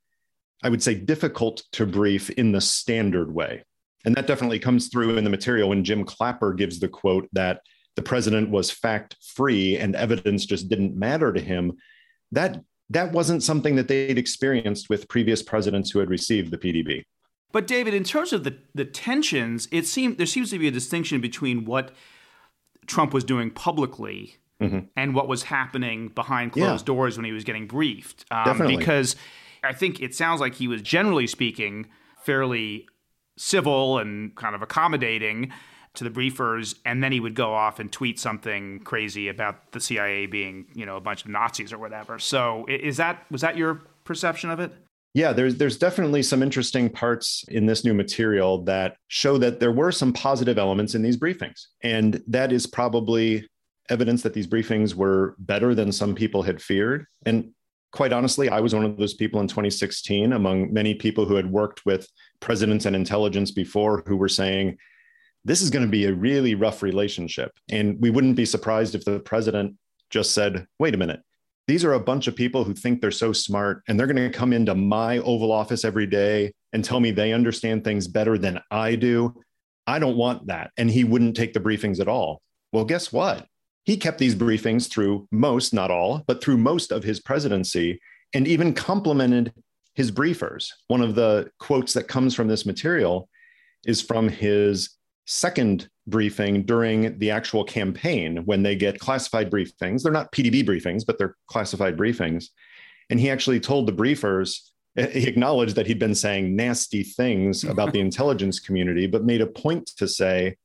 Speaker 7: I would say, difficult to brief in the standard way. And that definitely comes through in the material when Jim Clapper gives the quote that the president was fact free and evidence just didn't matter to him. That that wasn't something that they'd experienced with previous presidents who had received the PDB.
Speaker 11: But David, in terms of the the tensions, it seems there seems to be a distinction between what Trump was doing publicly mm-hmm. and what was happening behind closed yeah. doors when he was getting briefed.
Speaker 7: Um, Definitely.
Speaker 11: Because I think it sounds like he was generally speaking fairly civil and kind of accommodating to the briefers, and then he would go off and tweet something crazy about the CIA being, you know, a bunch of Nazis or whatever. So, is that was that your perception of it?
Speaker 7: Yeah, there's there's definitely some interesting parts in this new material that show that there were some positive elements in these briefings. And that is probably evidence that these briefings were better than some people had feared. And quite honestly, I was one of those people in 2016 among many people who had worked with presidents and intelligence before who were saying this is going to be a really rough relationship. And we wouldn't be surprised if the president just said, wait a minute, these are a bunch of people who think they're so smart and they're going to come into my Oval Office every day and tell me they understand things better than I do. I don't want that. And he wouldn't take the briefings at all. Well, guess what? He kept these briefings through most, not all, but through most of his presidency and even complimented his briefers. One of the quotes that comes from this material is from his second briefing during the actual campaign when they get classified briefings. They're not PDB briefings, but they're classified briefings. And he actually told the briefers, eh, he acknowledged that he'd been saying nasty things about the intelligence community, but made a point to say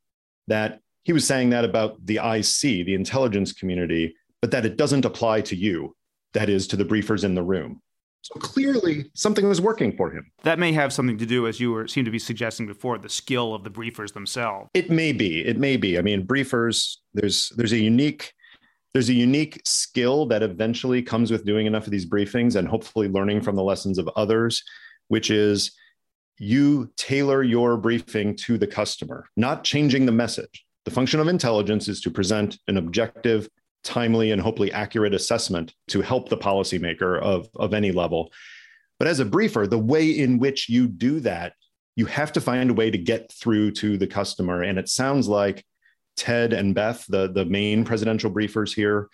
Speaker 7: that he was saying that about the IC, the intelligence community, but that it doesn't apply to you, that is, to the briefers in the room. So clearly, something was working for him.
Speaker 11: That may have something to do, as you were seem to be suggesting before, the skill of the briefers themselves.
Speaker 7: It may be. It may be. I mean, briefers. There's there's a unique there's a unique skill that eventually comes with doing enough of these briefings and hopefully learning from the lessons of others, which is you tailor your briefing to the customer, not changing the message. The function of intelligence is to present an objective, timely and hopefully accurate assessment to help the policymaker of, of any level. But as a briefer, the way in which you do that, you have to find a way to get through to the customer. And it sounds like Ted and Beth, the, the main presidential briefers here,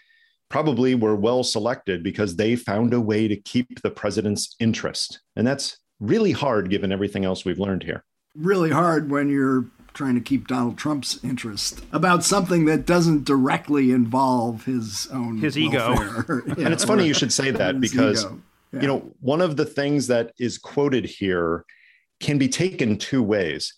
Speaker 7: probably were well selected because they found a way to keep the president's interest. And that's really hard given everything else we've learned here.
Speaker 1: Really hard when you're trying to keep Donald Trump's interest about something that doesn't directly involve his own
Speaker 11: his ego.
Speaker 7: yeah, and it's funny you should say that because yeah. you know one of the things that is quoted here can be taken two ways.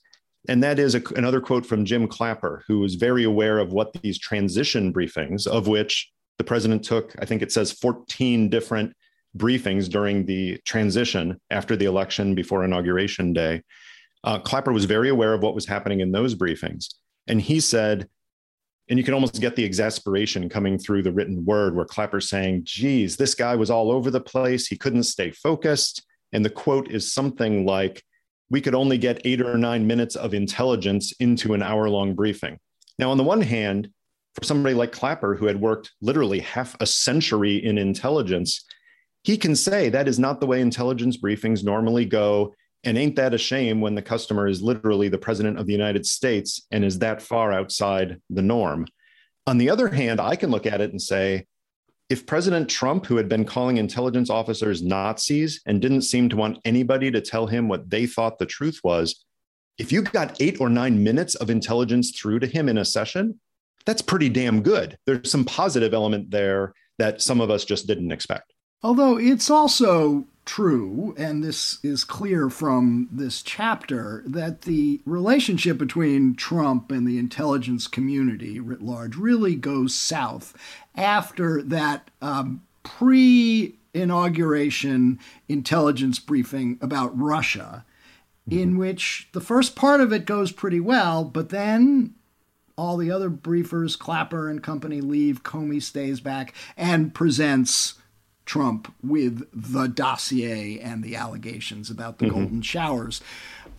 Speaker 7: And that is a, another quote from Jim Clapper, who was very aware of what these transition briefings, of which the president took, I think it says 14 different briefings during the transition after the election before inauguration day uh, Clapper was very aware of what was happening in those briefings. And he said, and you can almost get the exasperation coming through the written word where Clapper's saying, geez, this guy was all over the place. He couldn't stay focused. And the quote is something like, we could only get eight or nine minutes of intelligence into an hour long briefing. Now, on the one hand, for somebody like Clapper, who had worked literally half a century in intelligence, he can say that is not the way intelligence briefings normally go. And ain't that a shame when the customer is literally the president of the United States and is that far outside the norm? On the other hand, I can look at it and say, if President Trump, who had been calling intelligence officers Nazis and didn't seem to want anybody to tell him what they thought the truth was, if you got eight or nine minutes of intelligence through to him in a session, that's pretty damn good. There's some positive element there that some of us just didn't expect.
Speaker 1: Although it's also true, and this is clear from this chapter, that the relationship between Trump and the intelligence community writ large really goes south after that um, pre inauguration intelligence briefing about Russia, mm-hmm. in which the first part of it goes pretty well, but then all the other briefers, Clapper and company, leave. Comey stays back and presents Trump with the dossier and the allegations about the mm-hmm. golden showers.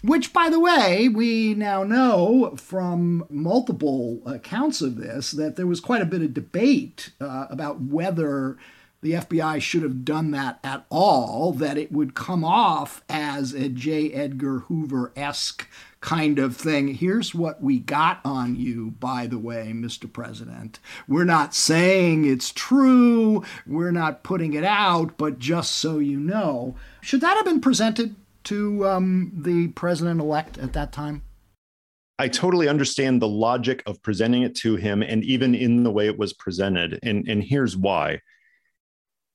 Speaker 1: Which, by the way, we now know from multiple accounts of this that there was quite a bit of debate uh, about whether the FBI should have done that at all, that it would come off as a J. Edgar Hoover esque kind of thing. Here's what we got on you, by the way, Mr. President. We're not saying it's true, we're not putting it out, but just so you know. Should that have been presented to um, the president elect at that time?
Speaker 7: I totally understand the logic of presenting it to him and even in the way it was presented. And, and here's why.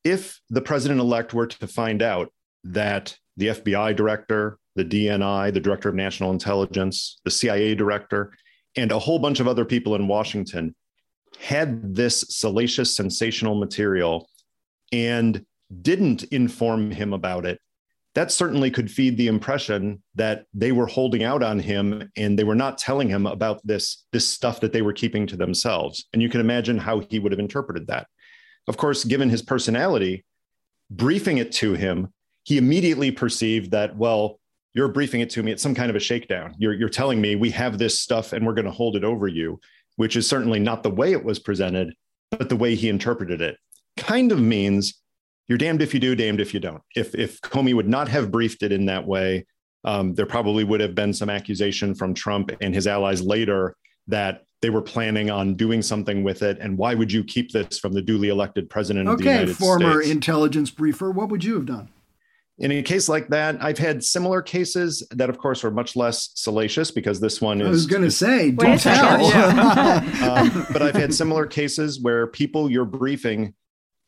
Speaker 7: If the president elect were to find out that the FBI director, the DNI, the Director of National Intelligence, the CIA director, and a whole bunch of other people in Washington had this salacious, sensational material and didn't inform him about it, that certainly could feed the impression that they were holding out on him and they were not telling him about this, this stuff that they were keeping to themselves. And you can imagine how he would have interpreted that. Of course, given his personality, briefing it to him, he immediately perceived that, well, you're briefing it to me. It's some kind of a shakedown. You're, you're telling me we have this stuff and we're going to hold it over you, which is certainly not the way it was presented, but the way he interpreted it. Kind of means you're damned if you do, damned if you don't. If, if Comey would not have briefed it in that way, um, there probably would have been some accusation from Trump and his allies later that they were planning on doing something with it. And why would you keep this from the duly elected president
Speaker 1: okay,
Speaker 7: of the United
Speaker 1: States? Okay, former
Speaker 7: intelligence
Speaker 1: briefer, what would you have done?
Speaker 7: in a case like that, I've had similar cases that, of course, are much less salacious because this one is. I
Speaker 1: was going to say, don't tell.
Speaker 7: um, but I've had similar cases where people you're briefing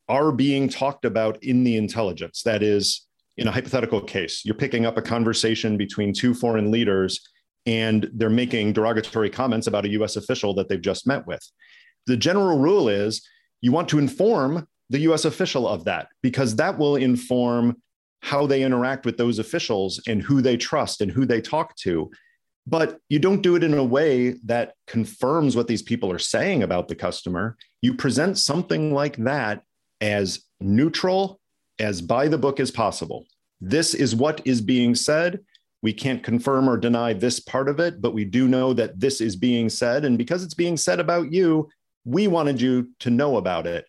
Speaker 7: are being talked about in the intelligence. That is, in a hypothetical case, you're picking up a conversation between two foreign leaders and they're making derogatory comments about a US official that they've just met with. The general rule is you want to inform the US official of that because that will inform how they interact with those officials and who they trust and who they talk to. But you don't do it in a way that confirms what these people are saying about the customer. You present something like that as neutral, as by the book as possible. This is what is being said. We can't confirm or deny this part of it, but we do know that this is being said. And because it's being said about you, we wanted you to know about it.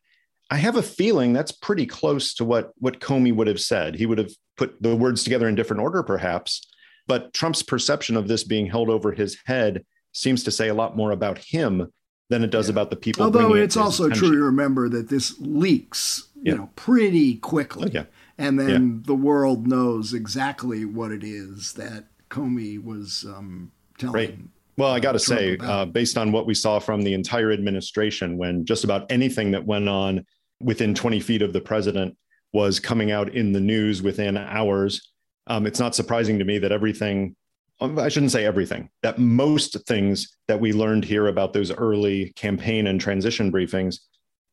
Speaker 7: I have a feeling that's pretty close to what what Comey would have said. He would have put the words together in different order, perhaps. But Trump's perception of this being held over his head seems to say a lot more about him than it does yeah. about the people.
Speaker 1: Although it's also attention. true to remember that this leaks, you know, pretty quickly, yeah. And then the world knows exactly what it is that Comey was um, telling.
Speaker 7: Right. Well, I got to say, uh, based on what we saw from the entire administration, when just about anything that went on within 20 feet of the president was coming out in the news within hours. Um, it's not surprising to me that everything, I shouldn't say everything, that most things that we learned here about those early campaign and transition briefings,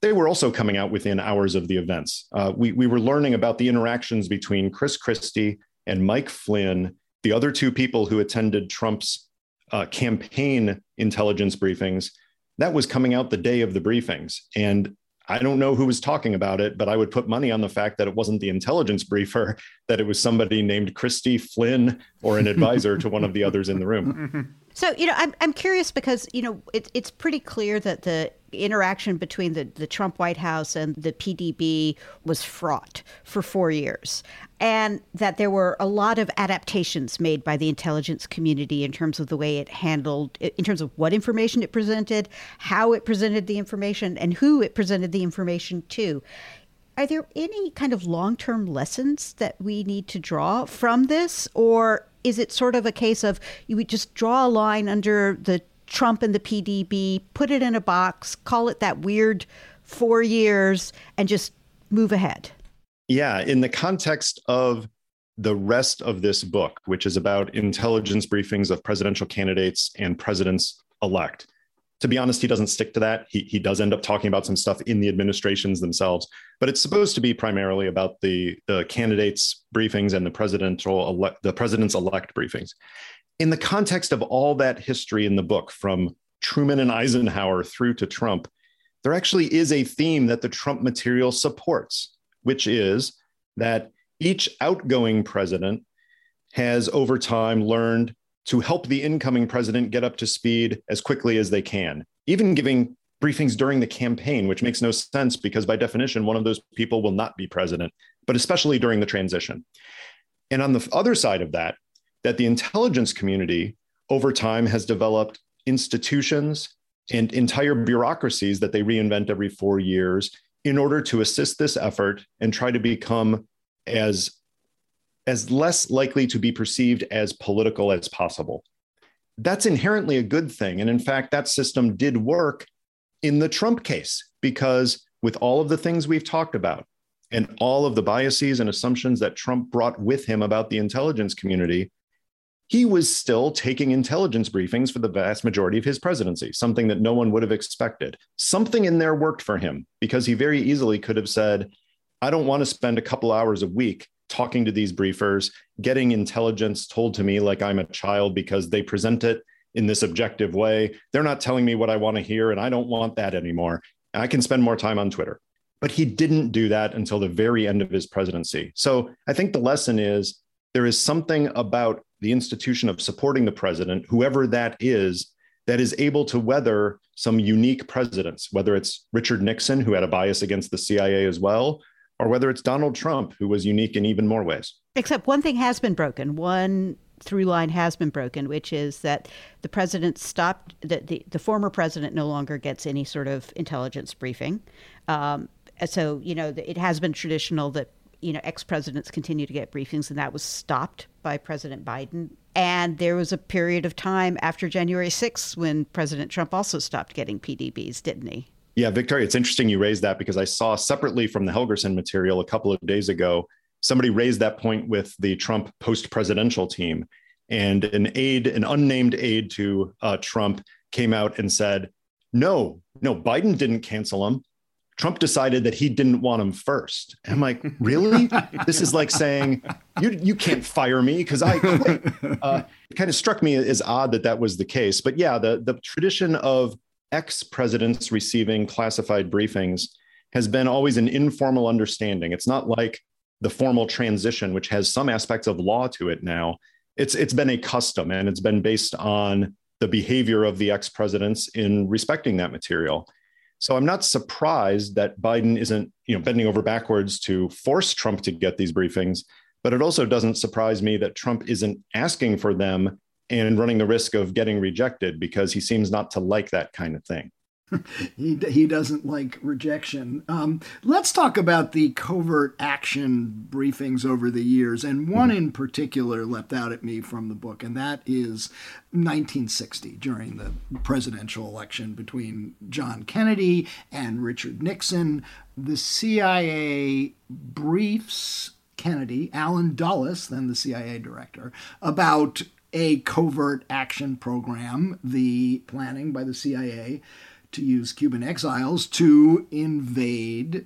Speaker 7: they were also coming out within hours of the events. Uh, we, we were learning about the interactions between Chris Christie and Mike Flynn, the other two people who attended Trump's uh, campaign intelligence briefings. That was coming out the day of the briefings. And I don't know who was talking about it, but I would put money on the fact that it wasn't the intelligence briefer, that it was somebody named Christie Flynn or an advisor to one of the others in the room.
Speaker 12: So, you know, I'm, I'm curious because, you know, it, it's pretty clear that the interaction between the, the Trump White House and the PDB was fraught for four years. and that there were a lot of adaptations made by the intelligence community in terms of the way it handled, in terms of what information it presented, how it presented the information, and who it presented the information to. Are there any kind of long term lessons that we need to draw from this? Or is it sort of a case of you would just draw a line under the Trump and the PDB, put it in a box, call it that weird four years, and just move ahead?
Speaker 7: Yeah, in the context of the rest of this book, which is about intelligence briefings of presidential candidates and presidents elect. To be honest, he doesn't stick to that. He, he does end up talking about some stuff in the administrations themselves, but it's supposed to be primarily about the, the candidates' briefings and the presidential ele- the president's elect briefings. In the context of all that history in the book, from Truman and Eisenhower through to Trump, there actually is a theme that the Trump material supports which is that each outgoing president has over time learned to help the incoming president get up to speed as quickly as they can, even giving briefings during the campaign, which makes no sense because by definition, one of those people will not be president, but especially during the transition. And on the other side of that, that the intelligence community over time has developed institutions and entire bureaucracies that they reinvent every four years in order to assist this effort and try to become as as less likely to be perceived as political as possible. That's inherently a good thing. And in fact, that system did work in the Trump case because with all of the things we've talked about and all of the biases and assumptions that Trump brought with him about the intelligence community, he was still taking intelligence briefings for the vast majority of his presidency, something that no one would have expected. Something in there worked for him because he very easily could have said, I don't want to spend a couple hours a week talking to these briefers, getting intelligence told to me like I'm a child because they present it in this objective way. They're not telling me what I want to hear, and I don't want that anymore. I can spend more time on Twitter. But he didn't do that until the very end of his presidency. So I think the lesson is there is something about the institution of supporting the president, whoever that is, that is able to weather some unique presidents, whether it's Richard Nixon, who had a bias against the CIA as well, or whether it's Donald Trump, who was unique in even more ways.
Speaker 12: Except one thing has been broken. One through line has been broken, which is that the president stopped, the, the, the former president no longer gets any sort of intelligence briefing. Um, so, you know, it has been traditional that you know, ex presidents continue to get briefings, and that was stopped by President Biden. And there was a period of time after January 6th when President Trump also stopped getting PDBs, didn't he?
Speaker 7: Yeah, Victoria, it's interesting you raised that because I saw separately from the Helgerson material a couple of days ago, somebody raised that point with the Trump post presidential team. And an aide, an unnamed aide to uh, Trump, came out and said, no, no, Biden didn't cancel them. Trump decided that he didn't want him first. And I'm like, really? this is like saying you you can't fire me because I quit. Uh, it kind of struck me as odd that that was the case. But yeah, the the tradition of ex presidents receiving classified briefings has been always an informal understanding. It's not like the formal transition, which has some aspects of law to it now. It's it's been a custom and it's been based on the behavior of the ex presidents in respecting that material. So I'm not surprised that Biden isn't, you know, bending over backwards to force Trump to get these briefings, but it also doesn't surprise me that Trump isn't asking for them and running the risk of getting rejected because he seems not to like that kind of thing.
Speaker 1: he, he doesn't like rejection. Um, let's talk about the covert action briefings over the years, and one in particular leapt out at me from the book, and that is 1960 during the presidential election between John Kennedy and Richard Nixon. The CIA briefs Kennedy, Allen Dulles, then the CIA director, about a covert action program, the planning by the CIA to use Cuban exiles to invade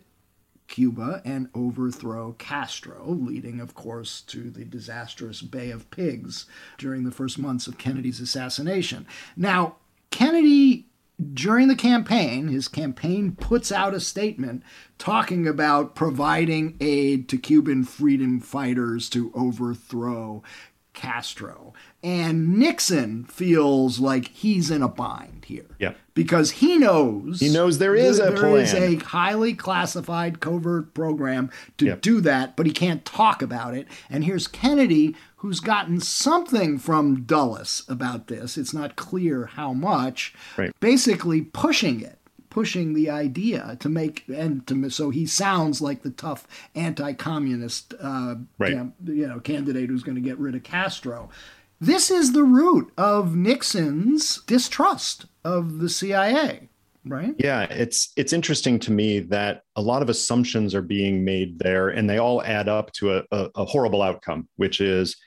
Speaker 1: Cuba and overthrow Castro, leading, of course, to the disastrous Bay of Pigs during the first months of Kennedy's assassination. Now, Kennedy, during the campaign, his campaign puts out a statement talking about providing aid to Cuban freedom fighters to overthrow Castro. And Nixon feels like he's in a bind here.
Speaker 7: Yeah.
Speaker 1: Because he knows
Speaker 7: He knows there is a
Speaker 1: there is
Speaker 7: plan.
Speaker 1: a highly classified covert program to do that, but he can't talk about it. And here's Kennedy, who's gotten something from Dulles about this. It's not clear how much.
Speaker 7: Right.
Speaker 1: Basically pushing it pushing the idea to make and to so he sounds like the tough anti-communist uh,
Speaker 7: Right.
Speaker 1: cam- you know candidate who's going to get rid of Castro. This is the root of Nixon's distrust of the CIA, right?
Speaker 7: Yeah, it's it's interesting to me that a lot of assumptions are being made there, and they all add up to a, a, a horrible outcome, which is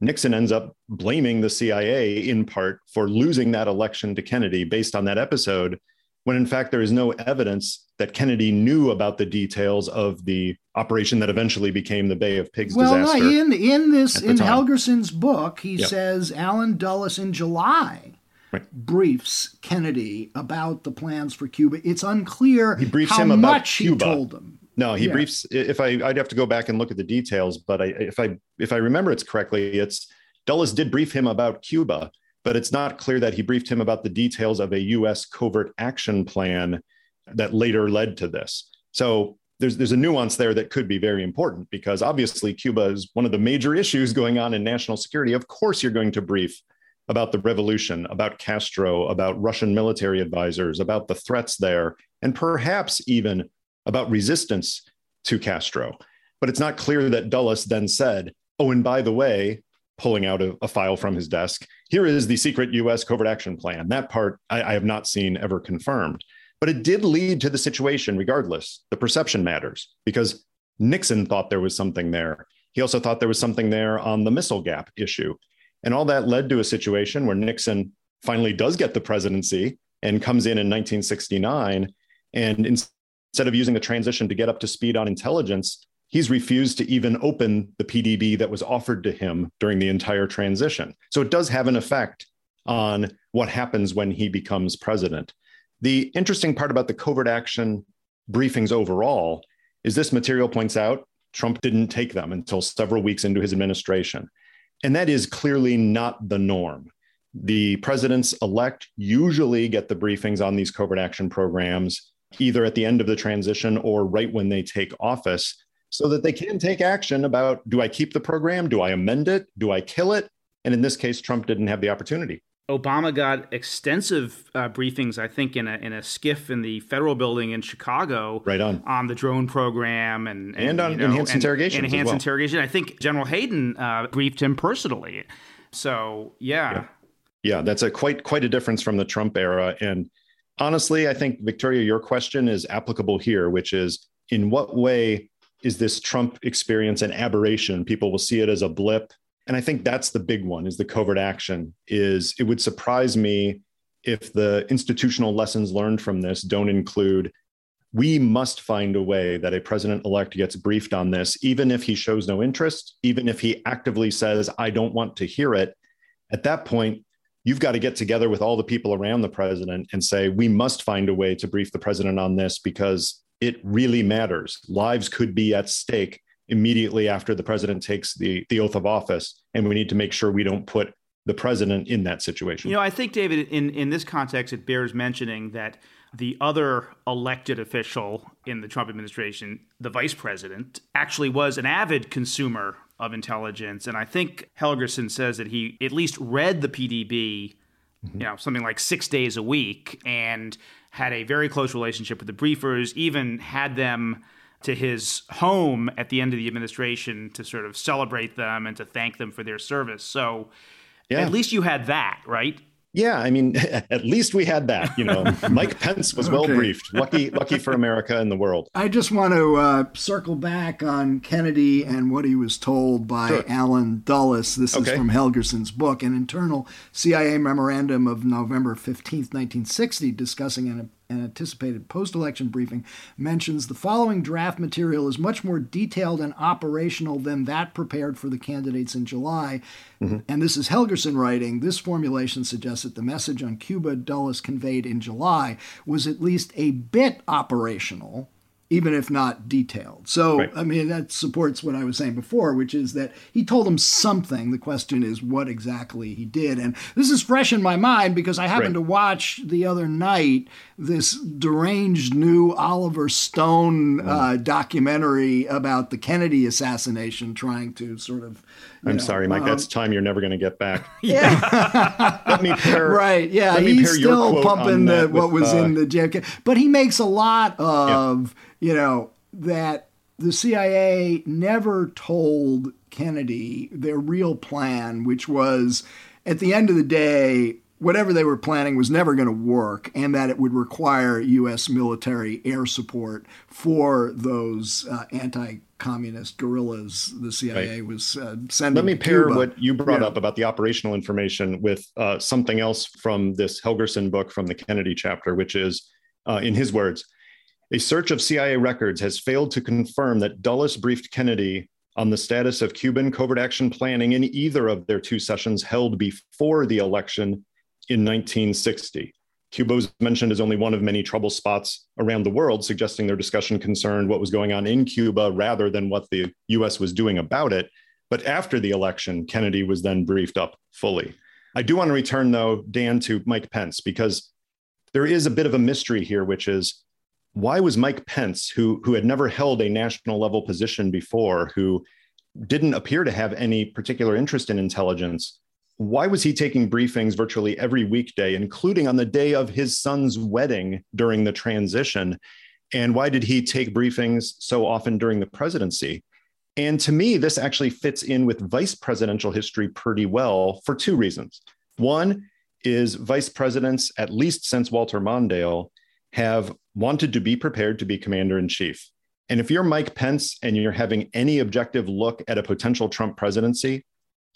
Speaker 7: Nixon ends up blaming the CIA in part for losing that election to Kennedy based on that episode, when in fact there is no evidence that Kennedy knew about the details of the operation that eventually became the Bay of Pigs
Speaker 1: Well,
Speaker 7: disaster.
Speaker 1: no, in in this in
Speaker 7: time.
Speaker 1: Helgerson's book, he
Speaker 7: Yep.
Speaker 1: says Allen Dulles in July
Speaker 7: Right.
Speaker 1: briefs Kennedy about the plans for Cuba. It's unclear
Speaker 7: He briefs
Speaker 1: how
Speaker 7: him about
Speaker 1: much
Speaker 7: Cuba.
Speaker 1: he told him.
Speaker 7: No, he
Speaker 1: Yeah.
Speaker 7: briefs. If I, I'd have to go back and look at the details, but I, if I, if I remember it's correctly, it's Dulles did brief him about Cuba, but it's not clear that he briefed him about the details of a U.S. covert action plan that later led to this. So there's there's a nuance there that could be very important because obviously Cuba is one of the major issues going on in national security. Of course, you're going to brief about the revolution, about Castro, about Russian military advisors, about the threats there, and perhaps even about resistance to Castro. But it's not clear that Dulles then said, oh, and by the way, pulling out a, a file from his desk, here is the secret US covert action plan. That part I, I have not seen ever confirmed. But it did lead to the situation, regardless. The perception matters because Nixon thought there was something there. He also thought there was something there on the missile gap issue. And all that led to a situation where Nixon finally does get the presidency and comes in in 1969. And instead of using the transition to get up to speed on intelligence, he's refused to even open the PDB that was offered to him during the entire transition. So it does have an effect on what happens when he becomes president. The interesting part about the covert action briefings overall is this material points out Trump didn't take them until several weeks into his administration. And that is clearly not the norm. The presidents elect usually get the briefings on these covert action programs either at the end of the transition or right when they take office so that they can take action about do I keep the program? Do I amend it? Do I kill it? And in this case, Trump didn't have the opportunity.
Speaker 11: Obama got extensive uh, briefings, I think, in a in a SCIF in the federal building in Chicago,
Speaker 7: Right on.
Speaker 11: on the drone program and
Speaker 7: And on
Speaker 11: you know,
Speaker 7: enhanced
Speaker 11: and-
Speaker 7: interrogations
Speaker 11: and
Speaker 7: as
Speaker 11: enhanced
Speaker 7: well.
Speaker 11: interrogation. I think General Hayden uh, briefed him personally. So yeah.
Speaker 7: Yeah. Yeah, that's a quite quite a difference from the Trump era. And honestly, I think Victoria, your question is applicable here, which is in what way is this Trump experience an aberration? People will see it as a blip. And I think that's the big one is the covert action is it would surprise me if the institutional lessons learned from this don't include we must find a way that a president elect gets briefed on this, even if he shows no interest, even if he actively says, I don't want to hear it. At that point, you've got to get together with all the people around the president and say, we must find a way to brief the president on this because it really matters. Lives could be at stake immediately after the president takes the, the oath of office. And we need to make sure we don't put the president in that situation.
Speaker 11: You know, I think David, in in this context, it bears mentioning that the other elected official in the Trump administration, the vice president, actually was an avid consumer of intelligence, and I think Helgerson says that he at least read the PDB, Mm-hmm. you know, something like six days a week, and had a very close relationship with the briefers, even had them to his home at the end of the administration to sort of celebrate them and to thank them for their service. So
Speaker 7: Yeah.
Speaker 11: at least you had that, right?
Speaker 7: Yeah, I mean, at least we had that. You know, Mike Pence was well
Speaker 1: Okay.
Speaker 7: briefed. Lucky, lucky for America and the world.
Speaker 1: I just want to uh, circle back on Kennedy and what he was told by
Speaker 7: Sure.
Speaker 1: Allen Dulles. This is from Helgerson's book, an internal CIA memorandum of November 15th, 1960, discussing an, an anticipated post election briefing, mentions the following draft material is much more detailed and operational than that prepared for the candidates in July. Mm-hmm. And this is Helgerson writing. This formulation suggests that the message on Cuba Dulles conveyed in July was at least a bit operational even if not detailed. So, right. I mean, that supports what I was saying before, which is that he told them something. The question is what exactly he did. And this is fresh in my mind because I happened right. to watch the other night this deranged new Oliver Stone uh, documentary about the Kennedy assassination, trying to sort of.
Speaker 7: I'm know, sorry, Mike. Um, that's time you're never going to get back.
Speaker 1: Yeah. Let me pair. Right. Yeah. He's still pumping the, what was uh, in the JFK, but he makes a lot of. Yeah you know, that the CIA never told Kennedy their real plan, which was at the end of the day, whatever they were planning was never going to work, and that it would require U.S. military air support for those uh, anti communist guerrillas the CIA right. was uh, sending.
Speaker 7: Let me pair Cuba. what you brought yeah. up about the operational information with uh, something else from this Helgerson book from the Kennedy chapter, which is, uh, in his words, a search of CIA records has failed to confirm that Dulles briefed Kennedy on the status of Cuban covert action planning in either of their two sessions held before the election in 1960. Cuba was mentioned as only one of many trouble spots around the world, suggesting their discussion concerned what was going on in Cuba rather than what the US was doing about it. But after the election, Kennedy was then briefed up fully. I do want to return, though, Dan, to Mike Pence, because there is a bit of a mystery here, which is why was Mike Pence, who, who had never held a national level position before, who didn't appear to have any particular interest in intelligence, why was he taking briefings virtually every weekday, including on the day of his son's wedding during the transition? And why did he take briefings so often during the presidency? And to me, this actually fits in with vice presidential history pretty well for two reasons. One is vice presidents, at least since Walter Mondale, have wanted to be prepared to be commander in chief. And if you're Mike Pence and you're having any objective look at a potential Trump presidency,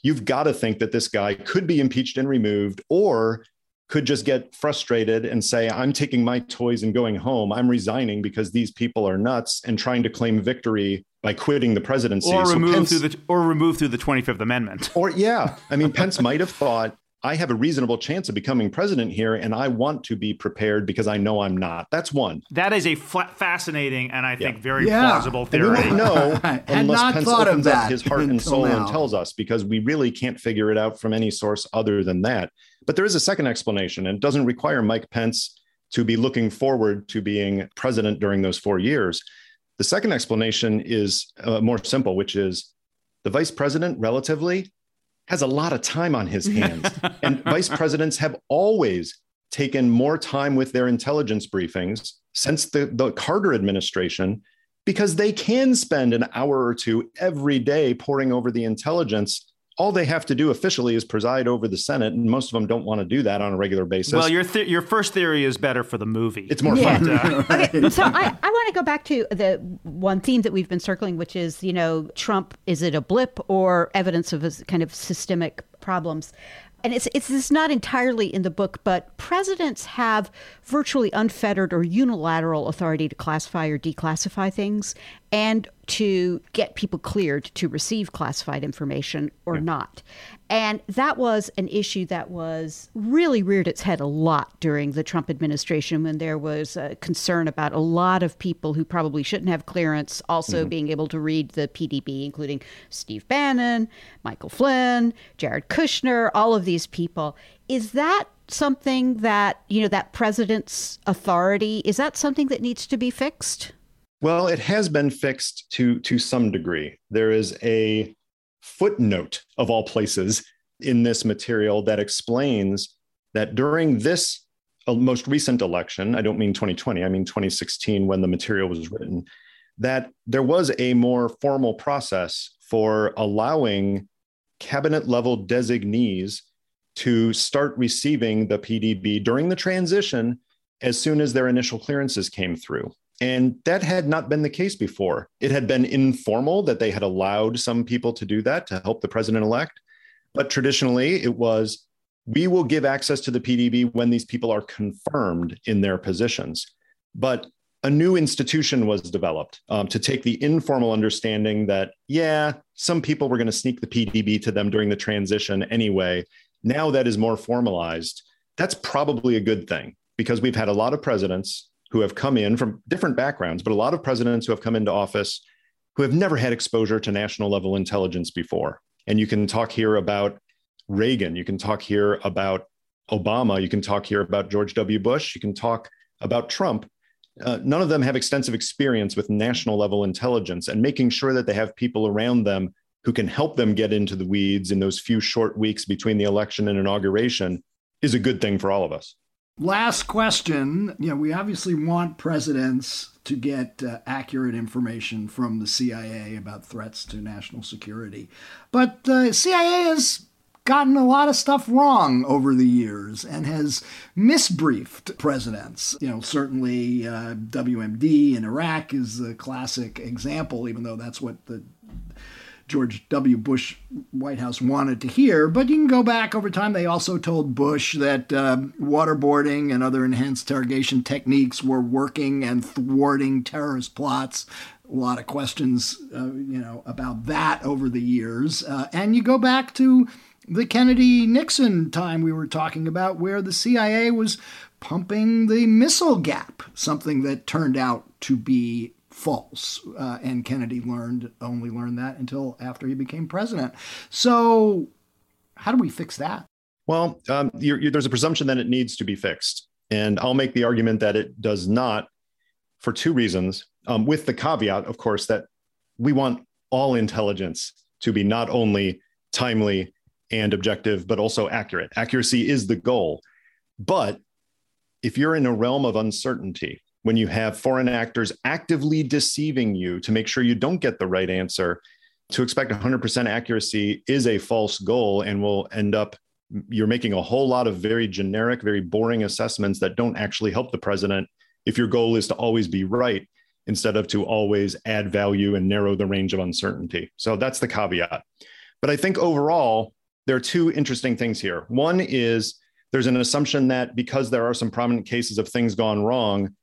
Speaker 7: you've got to think that this guy could be impeached and removed or could just get frustrated and say, I'm taking my toys and going home. I'm resigning because these people are nuts and trying to claim victory by quitting the presidency.
Speaker 11: Or so remove through the or remove through the 25th Amendment.
Speaker 7: Or yeah. I mean, Pence might have thought, I have a reasonable chance of becoming president here, and I want to be prepared because I know I'm not. That's one.
Speaker 11: That is a fascinating and I think yeah. very yeah. plausible theory.
Speaker 7: And we won't know unless Pence opens up his heart and soul now. and tells us, because we really can't figure it out from any source other than that. But there is a second explanation, and it doesn't require Mike Pence to be looking forward to being president during those four years. The second explanation is uh, more simple, which is the vice president relatively has a lot of time on his hands. and vice presidents have always taken more time with their intelligence briefings since the, the Carter administration because they can spend an hour or two every day poring over the intelligence all they have to do officially is preside over the Senate, and most of them don't want to do that on a regular basis.
Speaker 11: Well, your th- your first theory is better for the movie.
Speaker 7: It's more yeah.
Speaker 12: fun. Uh, okay, so I, I want to go back to the one theme that we've been circling, which is you know Trump is it a blip or evidence of a kind of systemic problems? and it's, it's it's not entirely in the book, but presidents have virtually unfettered or unilateral authority to classify or declassify things and to get people cleared to receive classified information or yeah. not. And that was an issue that was really reared its head a lot during the Trump administration when there was a concern about a lot of people who probably shouldn't have clearance also mm-hmm. being able to read the PDB, including Steve Bannon, Michael Flynn, Jared Kushner, all of these people. Is that something that, you know, that president's authority, is that something that needs to be fixed?
Speaker 7: Well, it has been fixed to to some degree. There is a footnote of all places in this material that explains that during this uh, most recent election, I don't mean 2020, I mean 2016 when the material was written, that there was a more formal process for allowing cabinet level designees to start receiving the PDB during the transition as soon as their initial clearances came through. And that had not been the case before. It had been informal that they had allowed some people to do that to help the president elect. But traditionally, it was we will give access to the PDB when these people are confirmed in their positions. But a new institution was developed um, to take the informal understanding that, yeah, some people were going to sneak the PDB to them during the transition anyway. Now that is more formalized. That's probably a good thing because we've had a lot of presidents who have come in from different backgrounds, but a lot of presidents who have come into office who have never had exposure to national level intelligence before. And you can talk here about Reagan, you can talk here about Obama, you can talk here about George W. Bush, you can talk about Trump. Uh, none of them have extensive experience with national level intelligence and making sure that they have people around them who can help them get into the weeds in those few short weeks between the election and inauguration is a good thing for all of us.
Speaker 1: Last question. You know, we obviously want presidents to get uh, accurate information from the CIA about threats to national security. But the uh, CIA has gotten a lot of stuff wrong over the years and has misbriefed presidents. You know, certainly uh, WMD in Iraq is a classic example, even though that's what the George W. Bush White House wanted to hear. But you can go back over time. They also told Bush that uh, waterboarding and other enhanced interrogation techniques were working and thwarting terrorist plots. A lot of questions, uh, you know, about that over the years. Uh, and you go back to the Kennedy Nixon time we were talking about, where the CIA was pumping the missile gap, something that turned out to be false. Uh, and Kennedy learned only learned that until after he became president. So, how do we fix that?
Speaker 7: Well, um, you're, you're, there's a presumption that it needs to be fixed, and I'll make the argument that it does not, for two reasons. Um, with the caveat, of course, that we want all intelligence to be not only timely and objective, but also accurate. Accuracy is the goal. But if you're in a realm of uncertainty, when you have foreign actors actively deceiving you to make sure you don't get the right answer, to expect 100% accuracy is a false goal and will end up you're making a whole lot of very generic, very boring assessments that don't actually help the president if your goal is to always be right instead of to always add value and narrow the range of uncertainty. So that's the caveat. But I think overall, there are two interesting things here. One is there's an assumption that because there are some prominent cases of things gone wrong,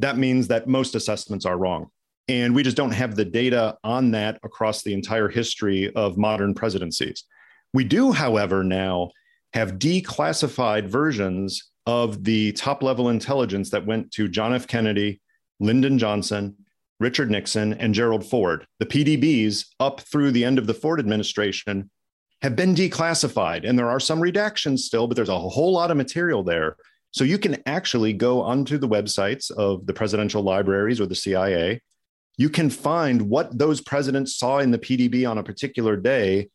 Speaker 7: that means that most assessments are wrong. And we just don't have the data on that across the entire history of modern presidencies. We do, however, now have declassified versions of the top level intelligence that went to John F. Kennedy, Lyndon Johnson, Richard Nixon, and Gerald Ford. The PDBs up through the end of the Ford administration have been declassified. And there are some redactions still, but there's a whole lot of material there so you can actually go onto the websites of the presidential libraries or the CIA. You can find what those presidents saw in the PDB on a particular day.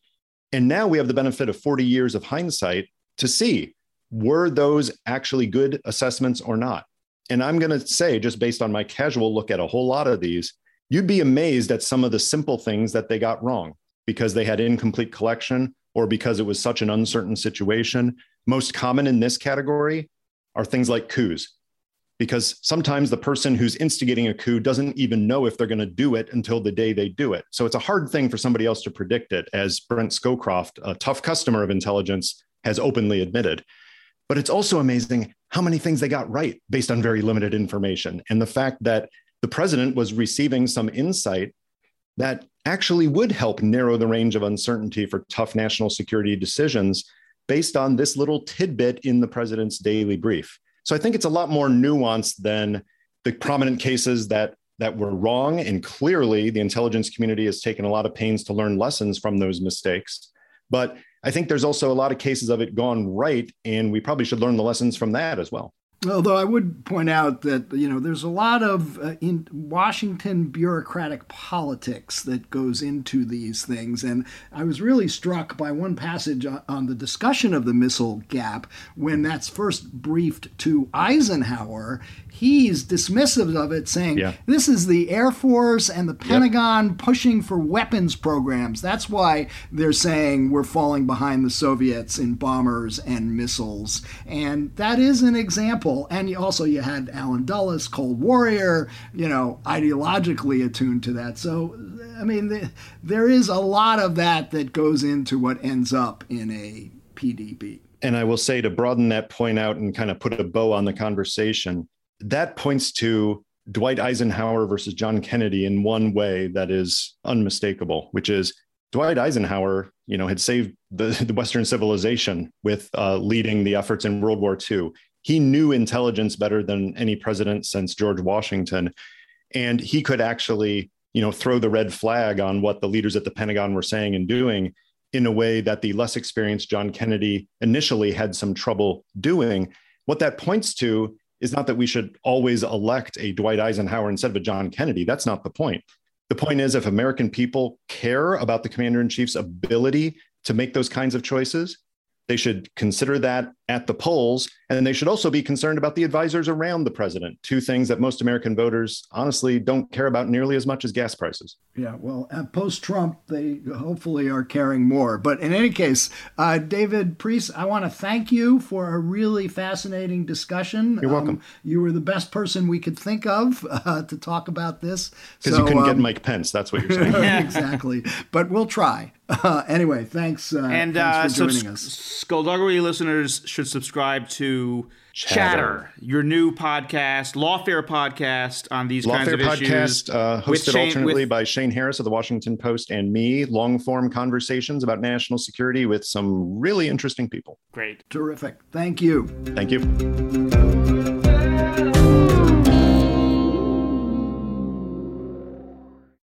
Speaker 7: And now we have the benefit of 40 years of hindsight to see were those actually good assessments or not. And I'm going to say, just based on my casual look at a whole lot of these, you'd be amazed at some of the simple things that they got wrong because they had incomplete collection or because it was such an uncertain situation. Most common in this category are things like coups, because sometimes the person who's instigating a coup doesn't even know if they're going to do it until the day they do it. So it's a hard thing for somebody else to predict it, as Brent Scowcroft, a tough customer of intelligence, has openly admitted. But it's also amazing how many things they got right based on very limited information. And the fact that the president was receiving some insight that actually would help narrow the range of uncertainty for tough national security decisions based on this little tidbit in the president's daily brief. So I think it's a lot more nuanced than the prominent cases that that were wrong and clearly the intelligence community has taken a lot of pains to learn lessons from those mistakes. But I think there's also a lot of cases of it gone right and we probably should learn the lessons from that as well.
Speaker 1: Although I would point out that you know there's a lot of uh, in Washington bureaucratic politics that goes into these things, and I was really struck by one passage on the discussion of the missile gap when that's first briefed to Eisenhower. He's dismissive of it, saying yeah. this is the Air Force and the Pentagon yep. pushing for weapons programs. That's why they're saying we're falling behind the Soviets in bombers and missiles, and that is an example and you also you had Allen Dulles, Cold Warrior, you know, ideologically attuned to that. So, I mean, the, there is a lot of that that goes into what ends up in a PDB.
Speaker 7: And I will say to broaden that point out and kind of put a bow on the conversation, that points to Dwight Eisenhower versus John Kennedy in one way that is unmistakable, which is Dwight Eisenhower, you know, had saved the, the Western civilization with uh, leading the efforts in World War II he knew intelligence better than any president since George Washington. And he could actually, you know, throw the red flag on what the leaders at the Pentagon were saying and doing in a way that the less experienced John Kennedy initially had some trouble doing. What that points to is not that we should always elect a Dwight Eisenhower instead of a John Kennedy. That's not the point. The point is, if American people care about the commander in chief's ability to make those kinds of choices, they should consider that at the polls. And they should also be concerned about the advisors around the president, two things that most American voters honestly don't care about nearly as much as gas prices.
Speaker 1: Yeah, well, post Trump, they hopefully are caring more. But in any case, uh, David Priess, I want to thank you for a really fascinating discussion.
Speaker 7: You're welcome. Um,
Speaker 1: you were the best person we could think of uh, to talk about this.
Speaker 7: Because so, you couldn't um, get Mike Pence. That's what you're saying.
Speaker 1: exactly. But we'll try. Uh, anyway, thanks. Uh, and thanks for uh, joining us.
Speaker 11: Skullduggery listeners should subscribe to Chatter, Chatter your new podcast, Lawfare podcast on these Lawfare kinds of
Speaker 7: podcast,
Speaker 11: issues.
Speaker 7: Uh, hosted Shane, alternately with, by Shane Harris of the Washington Post and me, long form conversations about national security with some really interesting people.
Speaker 11: Great.
Speaker 1: Terrific. Thank you.
Speaker 7: Thank you.